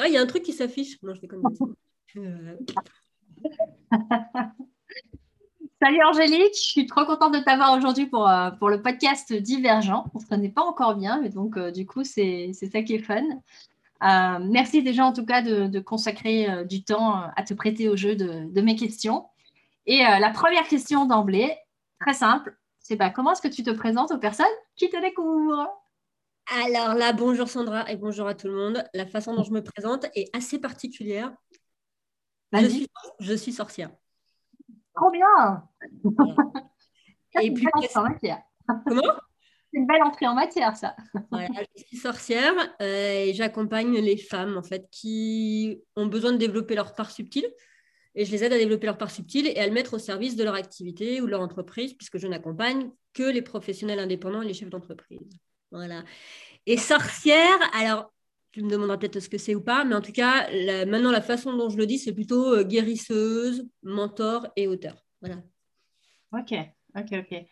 Ah, il y a un truc qui s'affiche. Non, je. Euh, Salut Angélique, je suis trop contente de t'avoir aujourd'hui pour, euh, le podcast Divergent. On ne se connaît pas encore bien, mais donc euh, du coup, c'est ça qui est fun. Merci déjà en tout cas de, consacrer du temps à te prêter au jeu de, de mes questions. Et la première question d'emblée, très simple, c'est bah, comment est-ce que tu te présentes aux personnes qui te découvrent? Alors là, bonjour Sandra et bonjour à tout le monde. La façon dont je me présente est assez particulière. Je suis, je suis sorcière. Trop bien Et puis, en matière. Comment? C'est une belle entrée en matière, ça. Voilà, je suis sorcière euh, et j'accompagne les femmes en fait qui ont besoin de développer leur part subtile et je les aide à développer leur part subtile et à le mettre au service de leur activité ou de leur entreprise puisque je n'accompagne que les professionnels indépendants et les chefs d'entreprise. Voilà. Et sorcière, alors tu me demanderas peut-être ce que c'est ou pas, mais en tout cas, maintenant, la façon dont je le dis, c'est plutôt euh, guérisseuse, mentor et auteur. Voilà. Ok, ok, ok.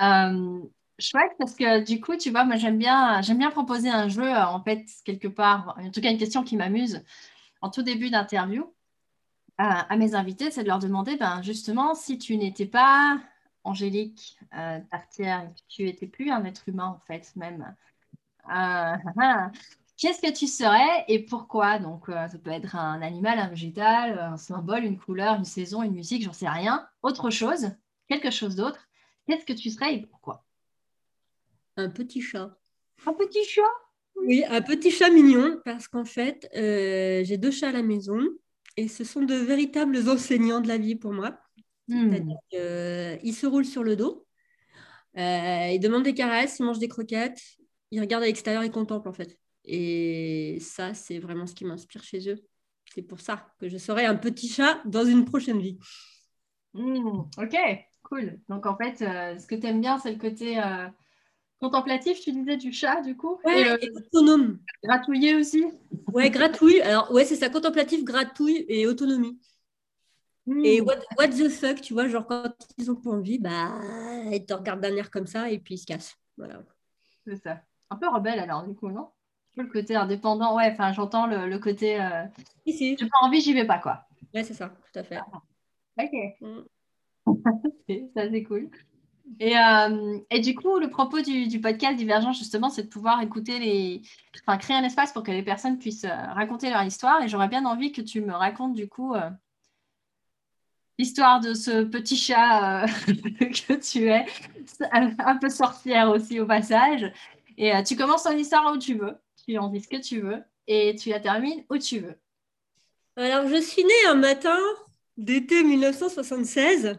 Euh, chouette, parce que du coup, tu vois, moi, j'aime bien, j'aime bien proposer un jeu, euh, en fait, quelque part, en tout cas, une question qui m'amuse en tout début d'interview à mes invités, c'est de leur demander, ben, justement, si tu n'étais pas Angélique euh, Tartière, tu n'étais plus un être humain, en fait, même. Qu'est-ce que tu serais et pourquoi? Donc, euh, ça peut être un animal, un végétal, un symbole, une couleur, une saison, une musique, j'en sais rien. Autre chose, quelque chose d'autre. Qu'est-ce que tu serais et pourquoi? Un petit chat. Un petit chat? Oui, un petit chat mignon, parce qu'en fait, euh, j'ai deux chats à la maison et ce sont de véritables enseignants de la vie pour moi. Hmm. C'est-à-dire qu'ils se roulent sur le dos, euh, ils demandent des caresses, ils mangent des croquettes, ils regardent à l'extérieur, ils contemplent en fait. Et ça, c'est vraiment ce qui m'inspire chez eux. C'est pour ça que je serai un petit chat dans une prochaine vie. Mmh, ok, cool. Donc en fait, euh, ce que tu aimes bien, c'est le côté euh, contemplatif, tu disais, du chat, du coup Ouais, et, euh, autonome. Gratouiller aussi Ouais, gratouille. Alors, ouais, c'est ça, contemplatif, gratouille et autonomie. Mmh. Et what, what, the fuck, tu vois, genre quand ils ont pas envie, bah, ils te regardent d'un air comme ça et puis ils se cassent. Voilà. C'est ça. Un peu rebelle alors, du coup, non? Le côté indépendant, ouais, enfin, j'entends le, côté. Euh, Ici. J'ai pas envie, j'y vais pas, quoi. Ouais, c'est ça, tout à fait. Ok. Mm. ça, c'est cool. Et, euh, et, du coup, le propos du, podcast Divergent, justement, c'est de pouvoir écouter les. Enfin, créer un espace pour que les personnes puissent euh, raconter leur histoire. Et j'aurais bien envie que tu me racontes, du coup, l'histoire de ce petit chat que tu es, un peu sorcière aussi au passage. Et tu commences ton histoire où tu veux tu en dis ce que tu veux et tu la termines où tu veux. Alors, je suis née un matin d'été 1976.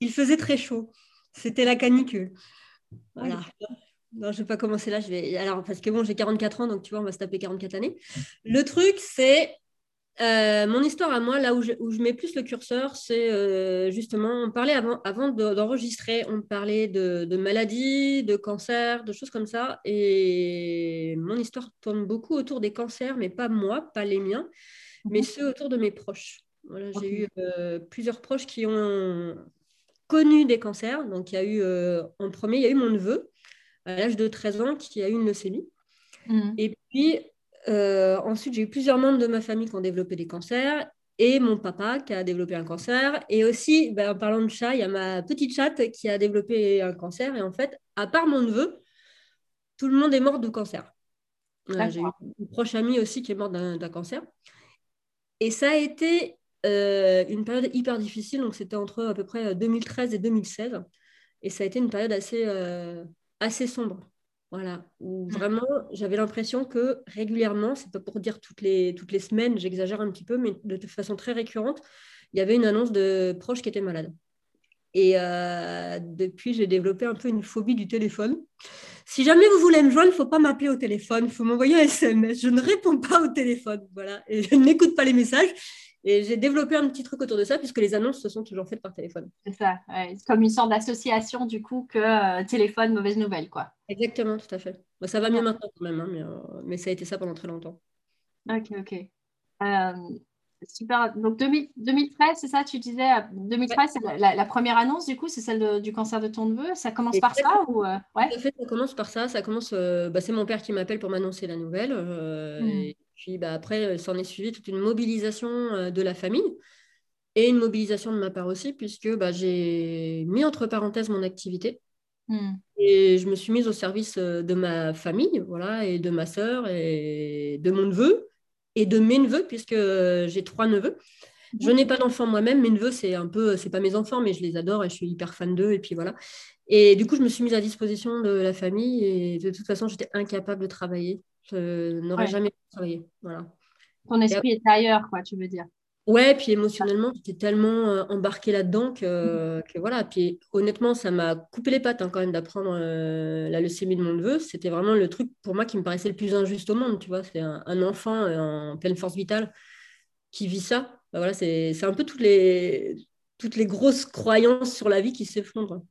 Il faisait très chaud. C'était la canicule. Voilà. Non, je ne vais pas commencer là. Je vais... Alors, parce que bon, j'ai 44 ans, donc tu vois, on va se taper 44 années. Le truc, c'est euh, mon histoire à moi, là où je, mets plus le curseur, c'est euh, justement, on parlait avant, avant d'enregistrer, on parlait de, maladies, de cancers, de choses comme ça. Et mon histoire tourne beaucoup autour des cancers, mais pas moi, pas les miens, mais mhm. ceux autour de mes proches. Voilà, J'ai eu euh, plusieurs proches qui ont connu des cancers. Donc, il y a eu, en premier, il y a eu mon neveu, à l'âge de 13 ans, qui a eu une leucémie. Mhm. Et puis, euh, ensuite, j'ai eu plusieurs membres de ma famille qui ont développé des cancers et mon papa qui a développé un cancer. Et aussi, ben, en parlant de chat, il y a ma petite chatte qui a développé un cancer. Et en fait, à part mon neveu, tout le monde est mort de cancer. j'ai eu une proche amie aussi qui est morte d'un cancer. Et ça a été euh, une période hyper difficile. Donc, c'était entre à peu près 2013 et 2016. Et ça a été une période assez, euh, assez sombre. Voilà, où mmh. vraiment j'avais l'impression que régulièrement, c'est pas pour dire toutes les, toutes les semaines, j'exagère un petit peu, mais de façon très récurrente, il y avait une annonce de proches qui étaient malades. Et euh, depuis, j'ai développé un peu une phobie du téléphone. Si jamais vous voulez me joindre, il ne faut pas m'appeler au téléphone, il faut m'envoyer un SMS. Je ne réponds pas au téléphone, voilà, et je n'écoute pas les messages. Et j'ai développé un petit truc autour de ça, puisque les annonces se sont toujours faites par téléphone. C'est ça, c'est comme une sorte d'association du coup que euh, téléphone, mauvaise nouvelle, quoi. Exactement, tout à fait. ça va mieux maintenant quand même, hein, mais, euh, mais, ça a été ça pendant très longtemps. Ok, ok. Euh, super. Donc 2013, c'est ça, tu disais, 2013, c'est la, première annonce, du coup, c'est celle du cancer de ton neveu. Ça commence par ça ou ouais? Fait, ça commence par ça. Ça commence, bah, c'est mon père qui m'appelle pour m'annoncer la nouvelle. Hmm Puis bah, après, s'en est suivi toute une mobilisation de la famille et une mobilisation de ma part aussi, puisque bah, j'ai mis entre parenthèses mon activité. Hmm. Et je me suis mise au service de ma famille, voilà, et de ma sœur, et de mon neveu, et de mes neveux, puisque j'ai trois neveux. Je n'ai pas d'enfants moi-même, mes neveux, c'est un peu, c'est pas mes enfants, mais je les adore et je suis hyper fan d'eux, et puis voilà. Et du coup, je me suis mise à disposition de la famille, et de toute façon, j'étais incapable de travailler. Je n'aurais jamais travaillé, voilà. Ton esprit est ailleurs, quoi, tu veux dire. Ouais, puis émotionnellement, j'étais tellement euh, embarquée là-dedans que, voilà. Puis honnêtement, ça m'a coupé les pattes hein, quand même d'apprendre euh, la leucémie de mon neveu. C'était vraiment le truc pour moi qui me paraissait le plus injuste au monde, tu vois. C'est un, enfant euh, en pleine force vitale qui vit ça. Bah, voilà, c'est un peu toutes les, toutes les grosses croyances sur la vie qui s'effondrent.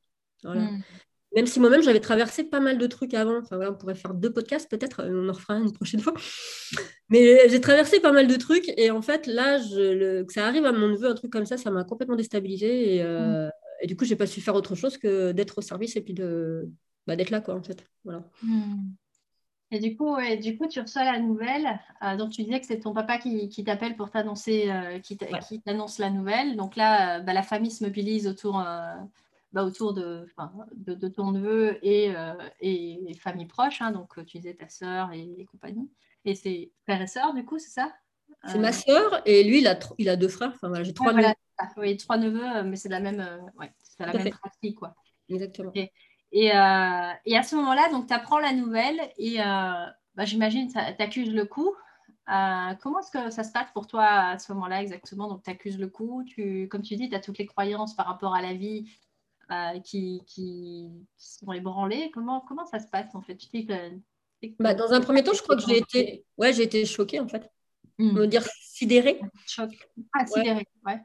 Voilà. Mmh. Même si moi-même, j'avais traversé pas mal de trucs avant. Enfin, voilà, on pourrait faire deux podcasts, peut-être, on en refera une prochaine fois. Mais j'ai traversé pas mal de trucs. Et en fait, là, je, que ça arrive à mon neveu, un truc comme ça, ça m'a complètement déstabilisée. Et, euh, mm. et du coup, j'ai pas su faire autre chose que d'être au service et puis de, bah, d'être là, quoi, en fait. Voilà. Mm. Et du coup, du coup, tu reçois la nouvelle. Euh, donc, tu disais que c'est ton papa qui, qui t'appelle pour t'annoncer, euh, qui, t'annonce la nouvelle. Donc là, bah, la famille se mobilise autour bah, autour de, de, de, ton neveu et, euh, et, famille proche. Hein, donc, tu disais ta sœur et, compagnie. Et c'est frère et sœur, du coup, c'est ça? C'est ma sœur et lui, il a, il a deux frères. Enfin, voilà, j'ai trois neveux. Oui, trois neveux, mais c'est la même, euh, ouais, c'est la même pratique. Quoi. Exactement. Et, et, euh, à ce moment-là, tu apprends la nouvelle et bah, j'imagine tu accuses le coup. comment est-ce que ça se passe pour toi à ce moment-là exactement? Donc, tu accuses le coup, tu, comme tu dis, tu as toutes les croyances par rapport à la vie, euh, qui, qui, sont ébranlés comment, comment ça se passe en fait? Tu bah, Dans un premier temps, je crois que j'ai été, ouais, j'ai été choquée en fait. Hmm. On dire sidérée. Choc. Ah, sidérée, ouais.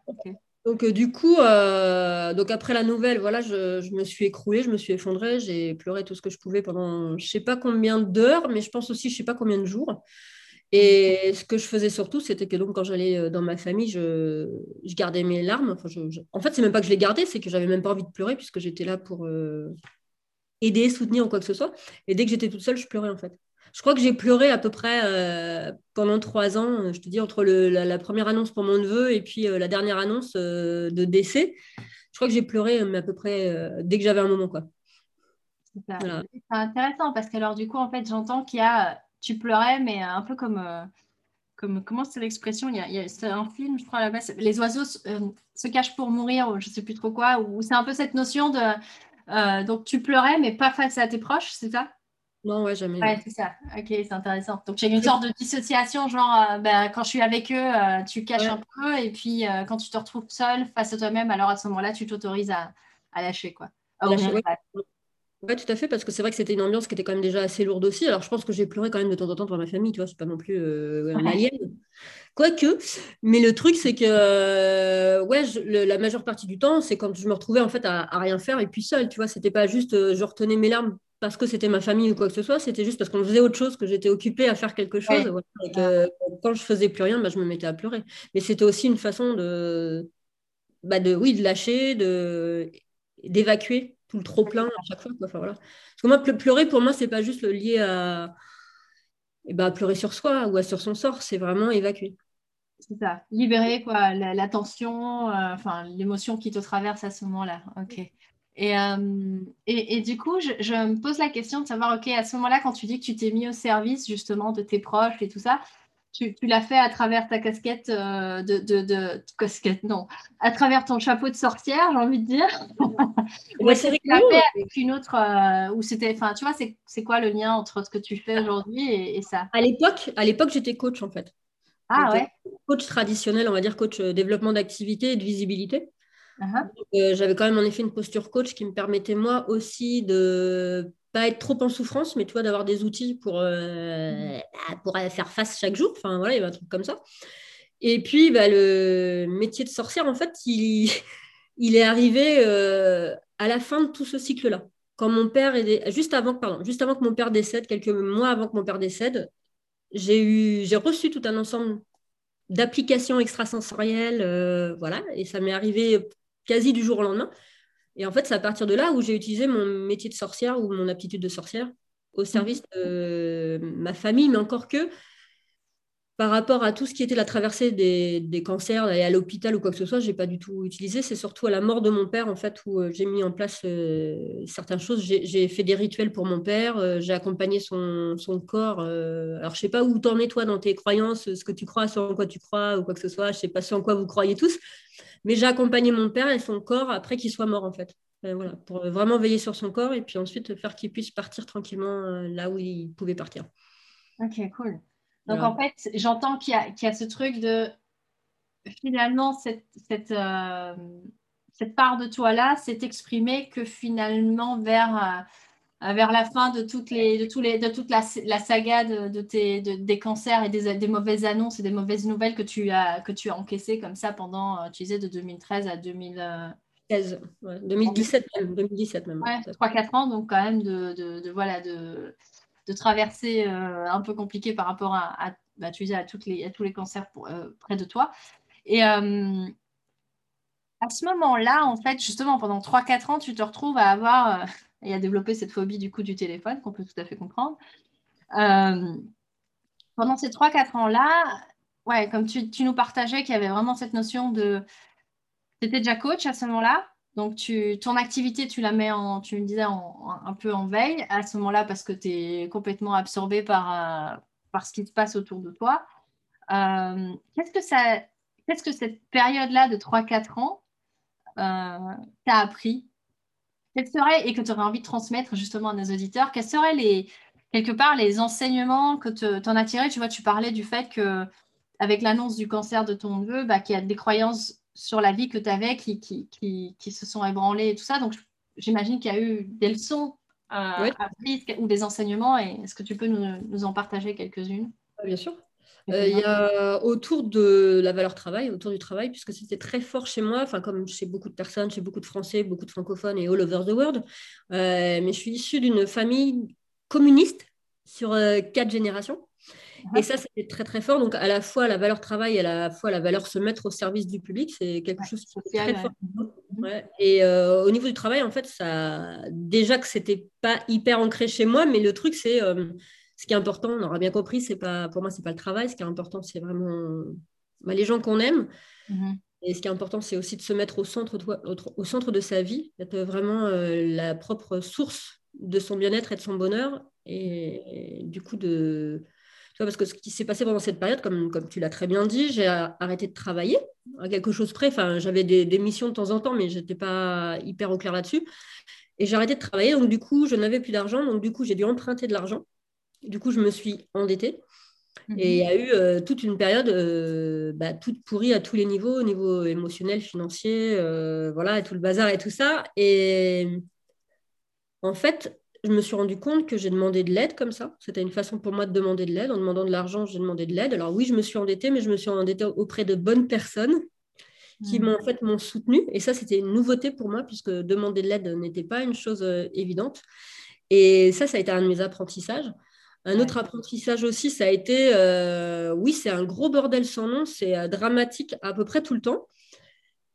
Donc euh, du coup, euh, donc après la nouvelle, voilà, je, je, me suis écroulée, je me suis effondrée, j'ai pleuré tout ce que je pouvais pendant je sais pas combien d'heures, mais je pense aussi je sais pas combien de jours. Et ce que je faisais surtout, c'était que donc quand j'allais euh, dans ma famille, je, gardais mes larmes. Enfin, je, En fait, c'est même pas que je les gardais, c'est que j'avais même pas envie de pleurer puisque j'étais là pour euh, aider, soutenir ou quoi que ce soit. Et dès que j'étais toute seule, je pleurais en fait. Je crois que j'ai pleuré à peu près euh, pendant trois ans, je te dis, entre la, première annonce pour mon neveu et puis la dernière annonce de décès. Je crois que j'ai pleuré à peu près dès que j'avais un moment. quoi. C'est intéressant parce que alors du coup, en fait, j'entends qu'il y a tu pleurais, mais un peu comme, euh, comme comment c'est l'expression? Il y a, C'est un film, je crois, à la base, les oiseaux se euh, cachent pour mourir, ou je sais plus trop quoi, ou c'est un peu cette notion de. Euh, donc tu pleurais, mais pas face à tes proches, c'est ça? Non, ouais, jamais. Ouais, c'est ça. Ok, c'est intéressant. Donc, j'ai une sorte de dissociation, genre, ben, quand je suis avec eux, tu caches un peu, et puis quand tu te retrouves seule face à toi-même, alors à ce moment-là, tu t'autorises à, à, lâcher, quoi. Oui, tout à fait, parce que c'est vrai que c'était une ambiance qui était quand même déjà assez lourde aussi. Alors, je pense que j'ai pleuré quand même de temps en temps devant ma famille, tu vois, c'est pas non plus euh, un alien. Quoique, mais le truc, c'est que, euh, ouais, la majeure partie du temps, c'est quand je me retrouvais en fait à, rien faire et puis seule, tu vois, c'était pas juste euh, je retenais mes larmes parce que c'était ma famille ou quoi que ce soit, c'était juste parce qu'on faisait autre chose, que j'étais occupée à faire quelque chose. et que, quand je faisais plus rien, bah, je me mettais à pleurer. Mais c'était aussi une façon de, bah, de, oui, de lâcher, de d'évacuer trop plein à chaque fois. Quoi. voilà. Parce que moi, pleurer, pour moi, c'est pas juste lié à, eh ben, pleurer sur soi ou à sur son sort, c'est vraiment évacuer. C'est ça, libérer quoi, la, tension, euh, enfin l'émotion qui te traverse à ce moment-là. Ok. Et, euh, et, et, du coup, je, je, me pose la question de savoir, ok, à ce moment-là, quand tu dis que tu t'es mis au service justement de tes proches et tout ça, tu, l'as fait à travers ta casquette euh, de, de, casquette, non, à travers ton chapeau de sorcière, j'ai envie de dire. Ouais, c'est fait avec une autre, euh, ou c'était, enfin, tu vois, c'est quoi le lien entre ce que tu fais aujourd'hui et, ça? À l'époque, à l'époque, j'étais coach en fait. Ah ouais. Coach traditionnel, on va dire coach euh, développement d'activité et de visibilité. Uh-huh. J'avais quand même en effet une posture coach qui me permettait moi aussi de pas être trop en souffrance, mais tu vois, d'avoir des outils pour, euh, bah, pour faire face chaque jour. Enfin, voilà, il y avait un truc comme ça. Et puis, bah, le métier de sorcière, en fait, il, il est arrivé euh, à la fin de tout ce cycle-là. Quand mon père est juste avant, pardon, juste avant que mon père décède, quelques mois avant que mon père décède, j'ai eu, j'ai reçu tout un ensemble d'applications extrasensorielles, euh, voilà, et ça m'est arrivé quasi du jour au lendemain. Et en fait, c'est à partir de là où j'ai utilisé mon métier de sorcière ou mon aptitude de sorcière au service de ma famille, mais encore que par rapport à tout ce qui était la traversée des, cancers et à l'hôpital ou quoi que ce soit, je n'ai pas du tout utilisé. C'est surtout à la mort de mon père, en fait, où euh, j'ai mis en place euh, certaines choses. J'ai fait des rituels pour mon père, euh, j'ai accompagné son, corps. alors, je ne sais pas où t'en es, toi, dans tes croyances, ce que tu crois, ce en quoi tu crois ou quoi que ce soit. Je ne sais pas ce en quoi vous croyez tous. Mais j'ai accompagné mon père et son corps après qu'il soit mort, en fait. voilà, pour vraiment veiller sur son corps et puis ensuite faire qu'il puisse partir tranquillement là où il pouvait partir. Ok, cool. Donc, en fait, j'entends qu'il y, a ce truc de finalement, cette, cette, euh, cette part de toi-là s'est exprimée que finalement vers, euh, vers la fin de, toutes les, de, tous les, de toute la, la saga de, tes, des cancers et des, des, mauvaises annonces et des mauvaises nouvelles que tu as, que tu as encaissées comme ça pendant, euh, tu disais, de 2013 à 2016. 2017 même. 2017 même. Ouais, 3-4 ans, donc quand même de, de voilà, de de traverser euh, un peu compliqué par rapport à, bah, tu disais, à, toutes les, à tous les cancers euh, près de toi. Et euh, à ce moment-là, en fait, justement, pendant 3-4 ans, tu te retrouves à avoir et à développer cette phobie du coup du téléphone, qu'on peut tout à fait comprendre. pendant ces 3-4 ans-là, ouais, comme tu, nous partageais qu'il y avait vraiment cette notion de... Tu étais déjà coach à ce moment-là donc, tu, ton activité, tu la mets en, tu me disais, un peu en veille à ce moment-là parce que tu es complètement absorbé par, euh, par ce qui se passe autour de toi. Euh, qu'est-ce que qu'est-ce que cette période-là de 3-4 ans euh, t'a appris? Quels seraient, et que tu aurais envie de transmettre justement à nos auditeurs, quels seraient les, quelque part les enseignements que tu en as tirés? Tu vois, tu parlais du fait que avec l'annonce du cancer de ton neveu, bah, qu'il y a des croyances sur la vie que tu avais qui, qui, qui, qui, se sont ébranlées et tout ça. Donc, j'imagine qu'il y a eu des leçons euh, apprises ou des enseignements. Et est-ce que tu peux nous, nous en partager quelques-unes? Bien sûr. Euh, il y a autour de la valeur travail, autour du travail, puisque c'était très fort chez moi, enfin comme chez beaucoup de personnes, chez beaucoup de Français, beaucoup de francophones et all over the world. Euh, mais je suis issue d'une famille communiste sur quatre générations. Et ça, c'était très, très fort. Donc, à la fois la valeur travail et à la fois la valeur se mettre au service du public, c'est quelque chose qui est très fort. Mhm. Et euh, au niveau du travail, en fait, ça, déjà que c'était pas hyper ancré chez moi, mais le truc, c'est euh, ce qui est important, on aura bien compris, c'est pas, pour moi, c'est pas le travail. Ce qui est important, c'est vraiment bah, les gens qu'on aime. Mhm. Et ce qui est important, c'est aussi de se mettre au centre, au, centre de sa vie, d'être vraiment euh, la propre source de son bien-être et de son bonheur. et du coup, de parce que ce qui s'est passé pendant cette période, comme, comme tu l'as très bien dit, j'ai arrêté de travailler à quelque chose près. Enfin, j'avais des, missions de temps en temps, mais je n'étais pas hyper au clair là-dessus. Et j'ai arrêté de travailler, donc du coup, je n'avais plus d'argent. Donc du coup, j'ai dû emprunter de l'argent. Du coup, je me suis endettée. Mhm. Et il y a eu euh, toute une période euh, bah, toute pourrie à tous les niveaux, au niveau émotionnel, financier, euh, voilà, et tout le bazar et tout ça. Et en fait, je me suis rendu compte que j'ai demandé de l'aide comme ça. C'était une façon pour moi de demander de l'aide. En demandant de l'argent, j'ai demandé de l'aide. Alors oui, je me suis endettée, mais je me suis endettée auprès de bonnes personnes qui m'ont en fait m'ont soutenue. Et ça, c'était une nouveauté pour moi puisque demander de l'aide n'était pas une chose évidente. Et ça, ça a été un de mes apprentissages. Un autre apprentissage aussi, ça a été, euh, oui, c'est un gros bordel sans nom, c'est euh, dramatique à peu près tout le temps.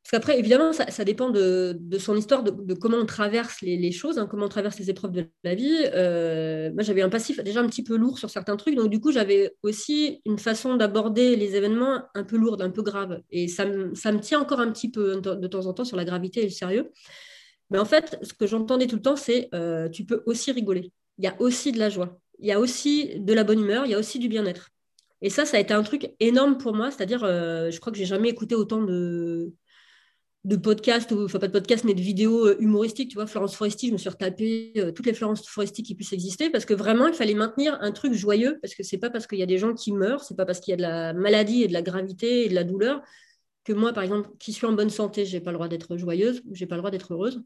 Parce qu'après, évidemment, ça, dépend de, son histoire, de, comment on traverse les, choses, hein, comment on traverse les épreuves de la vie. Euh, moi, j'avais un passif déjà un petit peu lourd sur certains trucs. Donc, du coup, j'avais aussi une façon d'aborder les événements un peu lourde, un peu grave. Et ça, me tient encore un petit peu de temps en temps sur la gravité et le sérieux. Mais en fait, ce que j'entendais tout le temps, c'est tu peux aussi rigoler. Il y a aussi de la joie. Il y a aussi de la bonne humeur. Il y a aussi du bien-être. Et ça, ça a été un truc énorme pour moi. C'est-à-dire, euh, je crois que j'ai jamais écouté autant de de podcasts, enfin pas de podcasts, mais de vidéos euh, humoristiques. Tu vois, Florence Foresti, je me suis retapé euh, toutes les Florence Foresti qui puissent exister parce que vraiment, il fallait maintenir un truc joyeux parce que c'est pas parce qu'il y a des gens qui meurent, c'est pas parce qu'il y a de la maladie et de la gravité et de la douleur que moi, par exemple, qui suis en bonne santé, j'ai pas le droit d'être joyeuse, j'ai pas le droit d'être heureuse.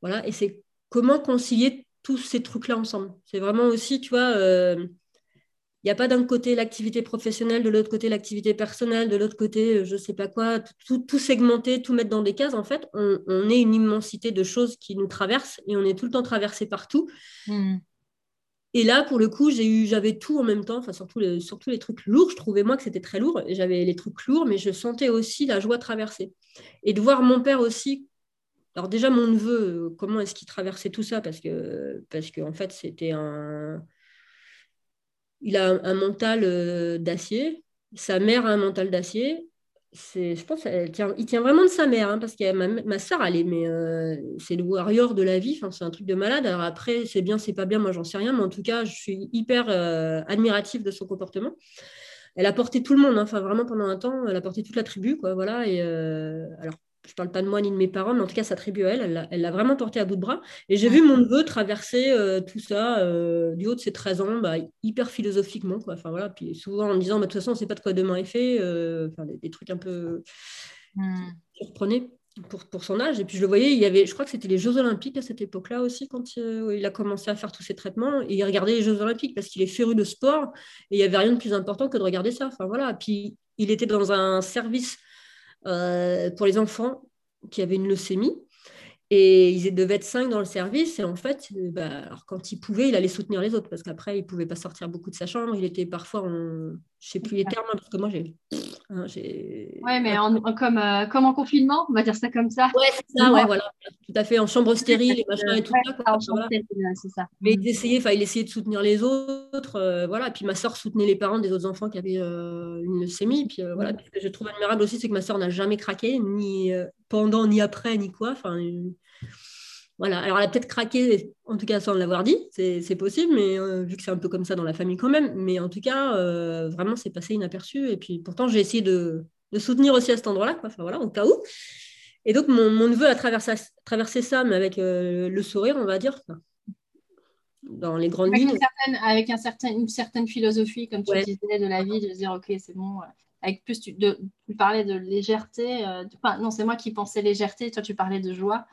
Voilà, et c'est comment concilier tous ces trucs-là ensemble. C'est vraiment aussi, tu vois, euh, il n'y a pas d'un côté l'activité professionnelle, de l'autre côté l'activité personnelle, de l'autre côté euh, je ne sais pas quoi, tout, tout, segmenter, tout mettre dans des cases. En fait, on, est une immensité de choses qui nous traversent et on est tout le temps traversé partout. Hmm. Et là, pour le coup, j'ai eu, j'avais tout en même temps, enfin surtout, les, surtout les trucs lourds. Je trouvais moi que c'était très lourd. J'avais les trucs lourds, mais je sentais aussi la joie traverser. Et de voir mon père aussi. Alors déjà, mon neveu, euh, comment est-ce qu'il traversait tout ça? Parce que, parce que en fait, c'était un il a un, mental euh, d'acier. Sa mère a un mental d'acier. Je pense qu'il tient, il tient vraiment de sa mère, hein, parce que ma, ma soeur, elle est, mais euh, c'est le warrior de la vie, c'est un truc de malade. Alors après, c'est bien, c'est pas bien, moi j'en sais rien, mais en tout cas, je suis hyper euh, admirative de son comportement. Elle a porté tout le monde, hein, enfin vraiment pendant un temps, elle a porté toute la tribu, quoi, voilà. Et alors je parle pas de moi ni de mes parents, mais en tout cas, sa tribu à elle, elle l'a vraiment porté à bout de bras. Et j'ai vu mon neveu traverser euh, tout ça euh, du haut de ses 13 ans, bah, hyper philosophiquement. Quoi. Enfin, voilà. Puis souvent en me disant, bah, de toute façon, on ne sait pas de quoi demain est fait. Euh, enfin, des, trucs un peu mmh. surprenés pour, pour son âge. Et puis je le voyais, il y avait, je crois que c'était les Jeux Olympiques à cette époque-là aussi, quand il a commencé à faire tous ses traitements. Et il regardait les Jeux Olympiques parce qu'il est féru de sport. Et il n'y avait rien de plus important que de regarder ça. Enfin, voilà. Puis il était dans un service pour les enfants qui avaient une leucémie. Et ils devaient être cinq dans le service. Et en fait, euh, bah, alors quand il pouvait, il allait soutenir les autres parce qu'après, il ne pouvait pas sortir beaucoup de sa chambre. Il était parfois en. Je ne sais plus les termes, parce que moi, j'ai. Hein, oui, mais en, comme, euh, comme en confinement, on va dire ça comme ça. Oui, c'est ça, ouais, voilà. Tout à fait, en chambre stérile et machin et tout ça. c'est ça. Mais il essayait, il essayait de soutenir les autres. Euh, voilà. Puis ma soeur soutenait les parents des autres enfants qui avaient une leucémie. Puis voilà. Ce que je trouve admirable aussi, c'est que ma soeur n'a jamais craqué, ni pendant, ni après, ni quoi. Enfin, voilà. Alors, elle a peut-être craqué, en tout cas sans l'avoir dit, c'est possible, mais euh, vu que c'est un peu comme ça dans la famille quand même. Mais en tout cas, euh, vraiment, c'est passé inaperçu. Et puis, pourtant, j'ai essayé de, soutenir aussi à cet endroit-là, enfin, voilà, au cas où. Et donc, mon, neveu a traversé, ça, mais avec euh, le sourire, on va dire, dans les grandes avec lignes. avec un certain, une certaine philosophie, comme tu disais, de la vie, de se dire, OK, c'est bon. Avec plus, tu, de, tu parlais de légèreté. non, c'est moi qui pensais légèreté, toi, tu parlais de joie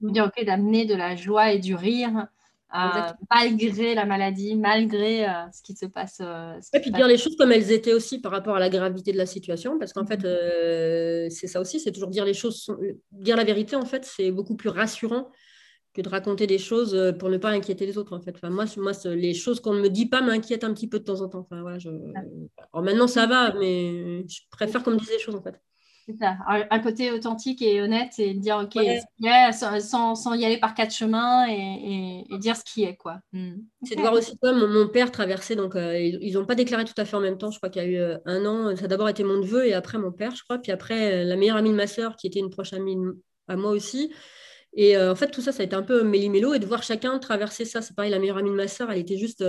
dire, OK, d'amener de la joie et du rire. Euh, malgré la maladie, malgré euh, ce qui se passe. Euh, et puis dire les choses comme elles étaient aussi par rapport à la gravité de la situation, parce qu'en fait, mhm. c'est ça aussi, c'est toujours dire les choses, dire la vérité, en fait, c'est beaucoup plus rassurant que de raconter des choses pour ne pas inquiéter les autres, en fait. Enfin, moi, moi les choses qu'on ne me dit pas m'inquiètent un petit peu de temps en temps. Enfin, voilà, je... Alors maintenant, ça va, mais je préfère qu'on me dise les choses, en fait. C'est ça. Un côté authentique et honnête et dire OK, sans, sans, y aller par quatre chemins et, et, dire ce qui est. quoi. Hmm. C'est de voir aussi comme mon, père traversait. Donc, euh, ils n'ont pas déclaré tout à fait en même temps. Je crois qu'il y a eu euh, un an. Ça a d'abord été mon neveu et après mon père, je crois. Puis après, euh, la meilleure amie de ma sœur qui était une proche amie à moi aussi. Et en fait, tout ça, ça a été un peu méli-mélo et de voir chacun traverser ça. C'est pareil, la meilleure amie de ma sœur, elle était juste.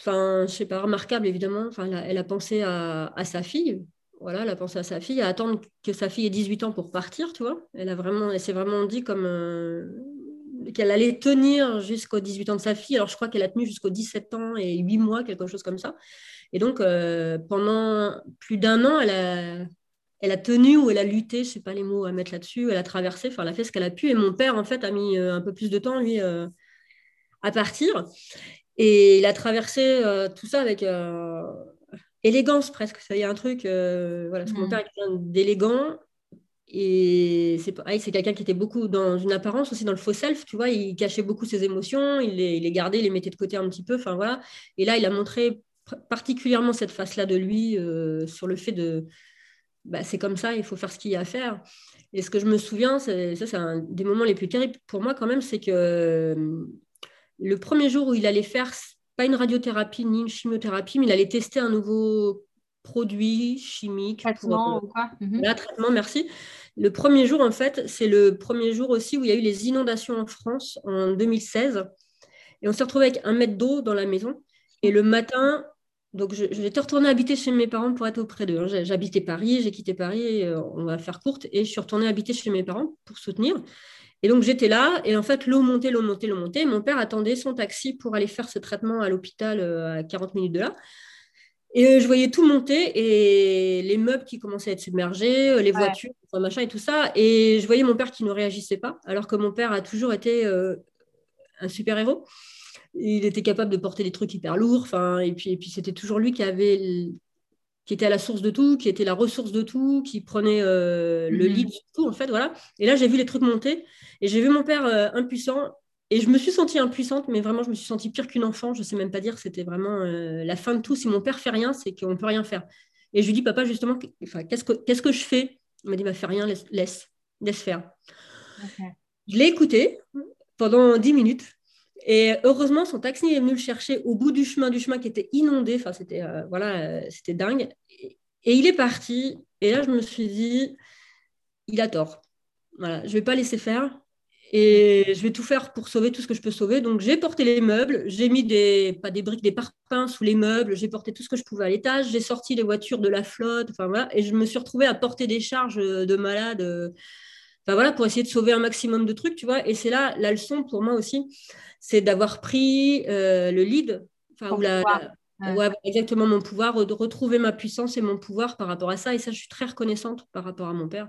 Enfin, je sais pas, remarquable évidemment. Elle, a, pensé à, à sa fille, voilà, elle a pensé à sa fille, à attendre que sa fille ait 18 ans pour partir, tu vois. Elle a vraiment, elle s'est vraiment dit comme euh, qu'elle allait tenir jusqu'aux 18 ans de sa fille. Alors, je crois qu'elle a tenu jusqu'aux 17 ans et 8 mois, quelque chose comme ça. Et donc, euh, pendant plus d'un an, elle a, elle a tenu ou elle a lutté, je sais pas les mots à mettre là-dessus, elle a traversé, enfin, elle a fait ce qu'elle a pu. Et mon père, en fait, a mis euh, un peu plus de temps, lui, à partir. Et il a traversé tout ça avec élégance presque. Ça y est un truc, euh, voilà, mon mm. père est quelqu'un d'élégant. Et c'est c'est quelqu'un qui était beaucoup dans une apparence aussi dans le faux self, tu vois, il cachait beaucoup ses émotions, il les, il les gardait, il les mettait de côté un petit peu, enfin voilà. Et là, il a montré particulièrement cette face-là de lui euh, sur le fait de, bah, c'est comme ça, il faut faire ce qu'il y a à faire. Et ce que je me souviens, c'est, ça c'est un des moments les plus terribles pour moi quand même, c'est que le premier jour où il allait faire pas une radiothérapie ni une chimiothérapie, mais il allait tester un nouveau produit chimique. Traitement ou quoi? Mhm. traitement, merci. Le premier jour, en fait, c'est le premier jour aussi où il y a eu les inondations en France en 2016. Et on s'est retrouvé avec un mètre d'eau dans la maison. Et le matin, donc j'étais retournée habiter chez mes parents pour être auprès d'eux. Hein. J'habitais Paris, j'ai quitté Paris, euh, on va faire courte, et je suis retournée habiter chez mes parents pour soutenir. Et donc j'étais là, et en fait, l'eau montait, l'eau montait, l'eau montait. mon père attendait son taxi pour aller faire ce traitement à l'hôpital euh, à 40 minutes de là. Et euh, je voyais tout monter, et les meubles qui commençaient à être submergés, les voitures, machin et tout ça. Et je voyais mon père qui ne réagissait pas, alors que mon père a toujours été un super-héros. Il était capable de porter des trucs hyper lourds, et puis, et puis c'était toujours lui qui avait qui était à la source de tout, qui était la ressource de tout, qui prenait le mhm. lead de tout, en fait, voilà. Et là, j'ai vu les trucs monter, et j'ai vu mon père euh, impuissant. Et je me suis sentie impuissante, mais vraiment, je me suis sentie pire qu'une enfant. Je ne sais même pas dire, c'était vraiment euh, la fin de tout. Si mon père fait rien, c'est qu'on ne peut rien faire. Et je lui dis, papa, justement, qu'est-ce que, qu'est-ce que je fais? Il m'a dit, bah, fais rien, laisse, laisse, laisse faire. Je l'ai écouté pendant dix minutes. Et heureusement, son taxi est venu le chercher au bout du chemin, du chemin qui était inondé. Enfin, c'était euh, voilà, c'était dingue. Et il est parti. Et là, je me suis dit, il a tort. Voilà, je vais pas laisser faire. Et je vais tout faire pour sauver tout ce que je peux sauver. Donc, j'ai porté les meubles, j'ai mis des, pas des briques, des parpaings sous les meubles, j'ai porté tout ce que je pouvais à l'étage, j'ai sorti les voitures de la flotte, enfin voilà, et je me suis retrouvée à porter des charges de malades, enfin voilà, pour essayer de sauver un maximum de trucs, tu vois. Et c'est là la leçon pour moi aussi, c'est d'avoir pris euh, le lead, enfin, ou la, ouais. exactement mon pouvoir, de retrouver ma puissance et mon pouvoir par rapport à ça. Et ça, je suis très reconnaissante par rapport à mon père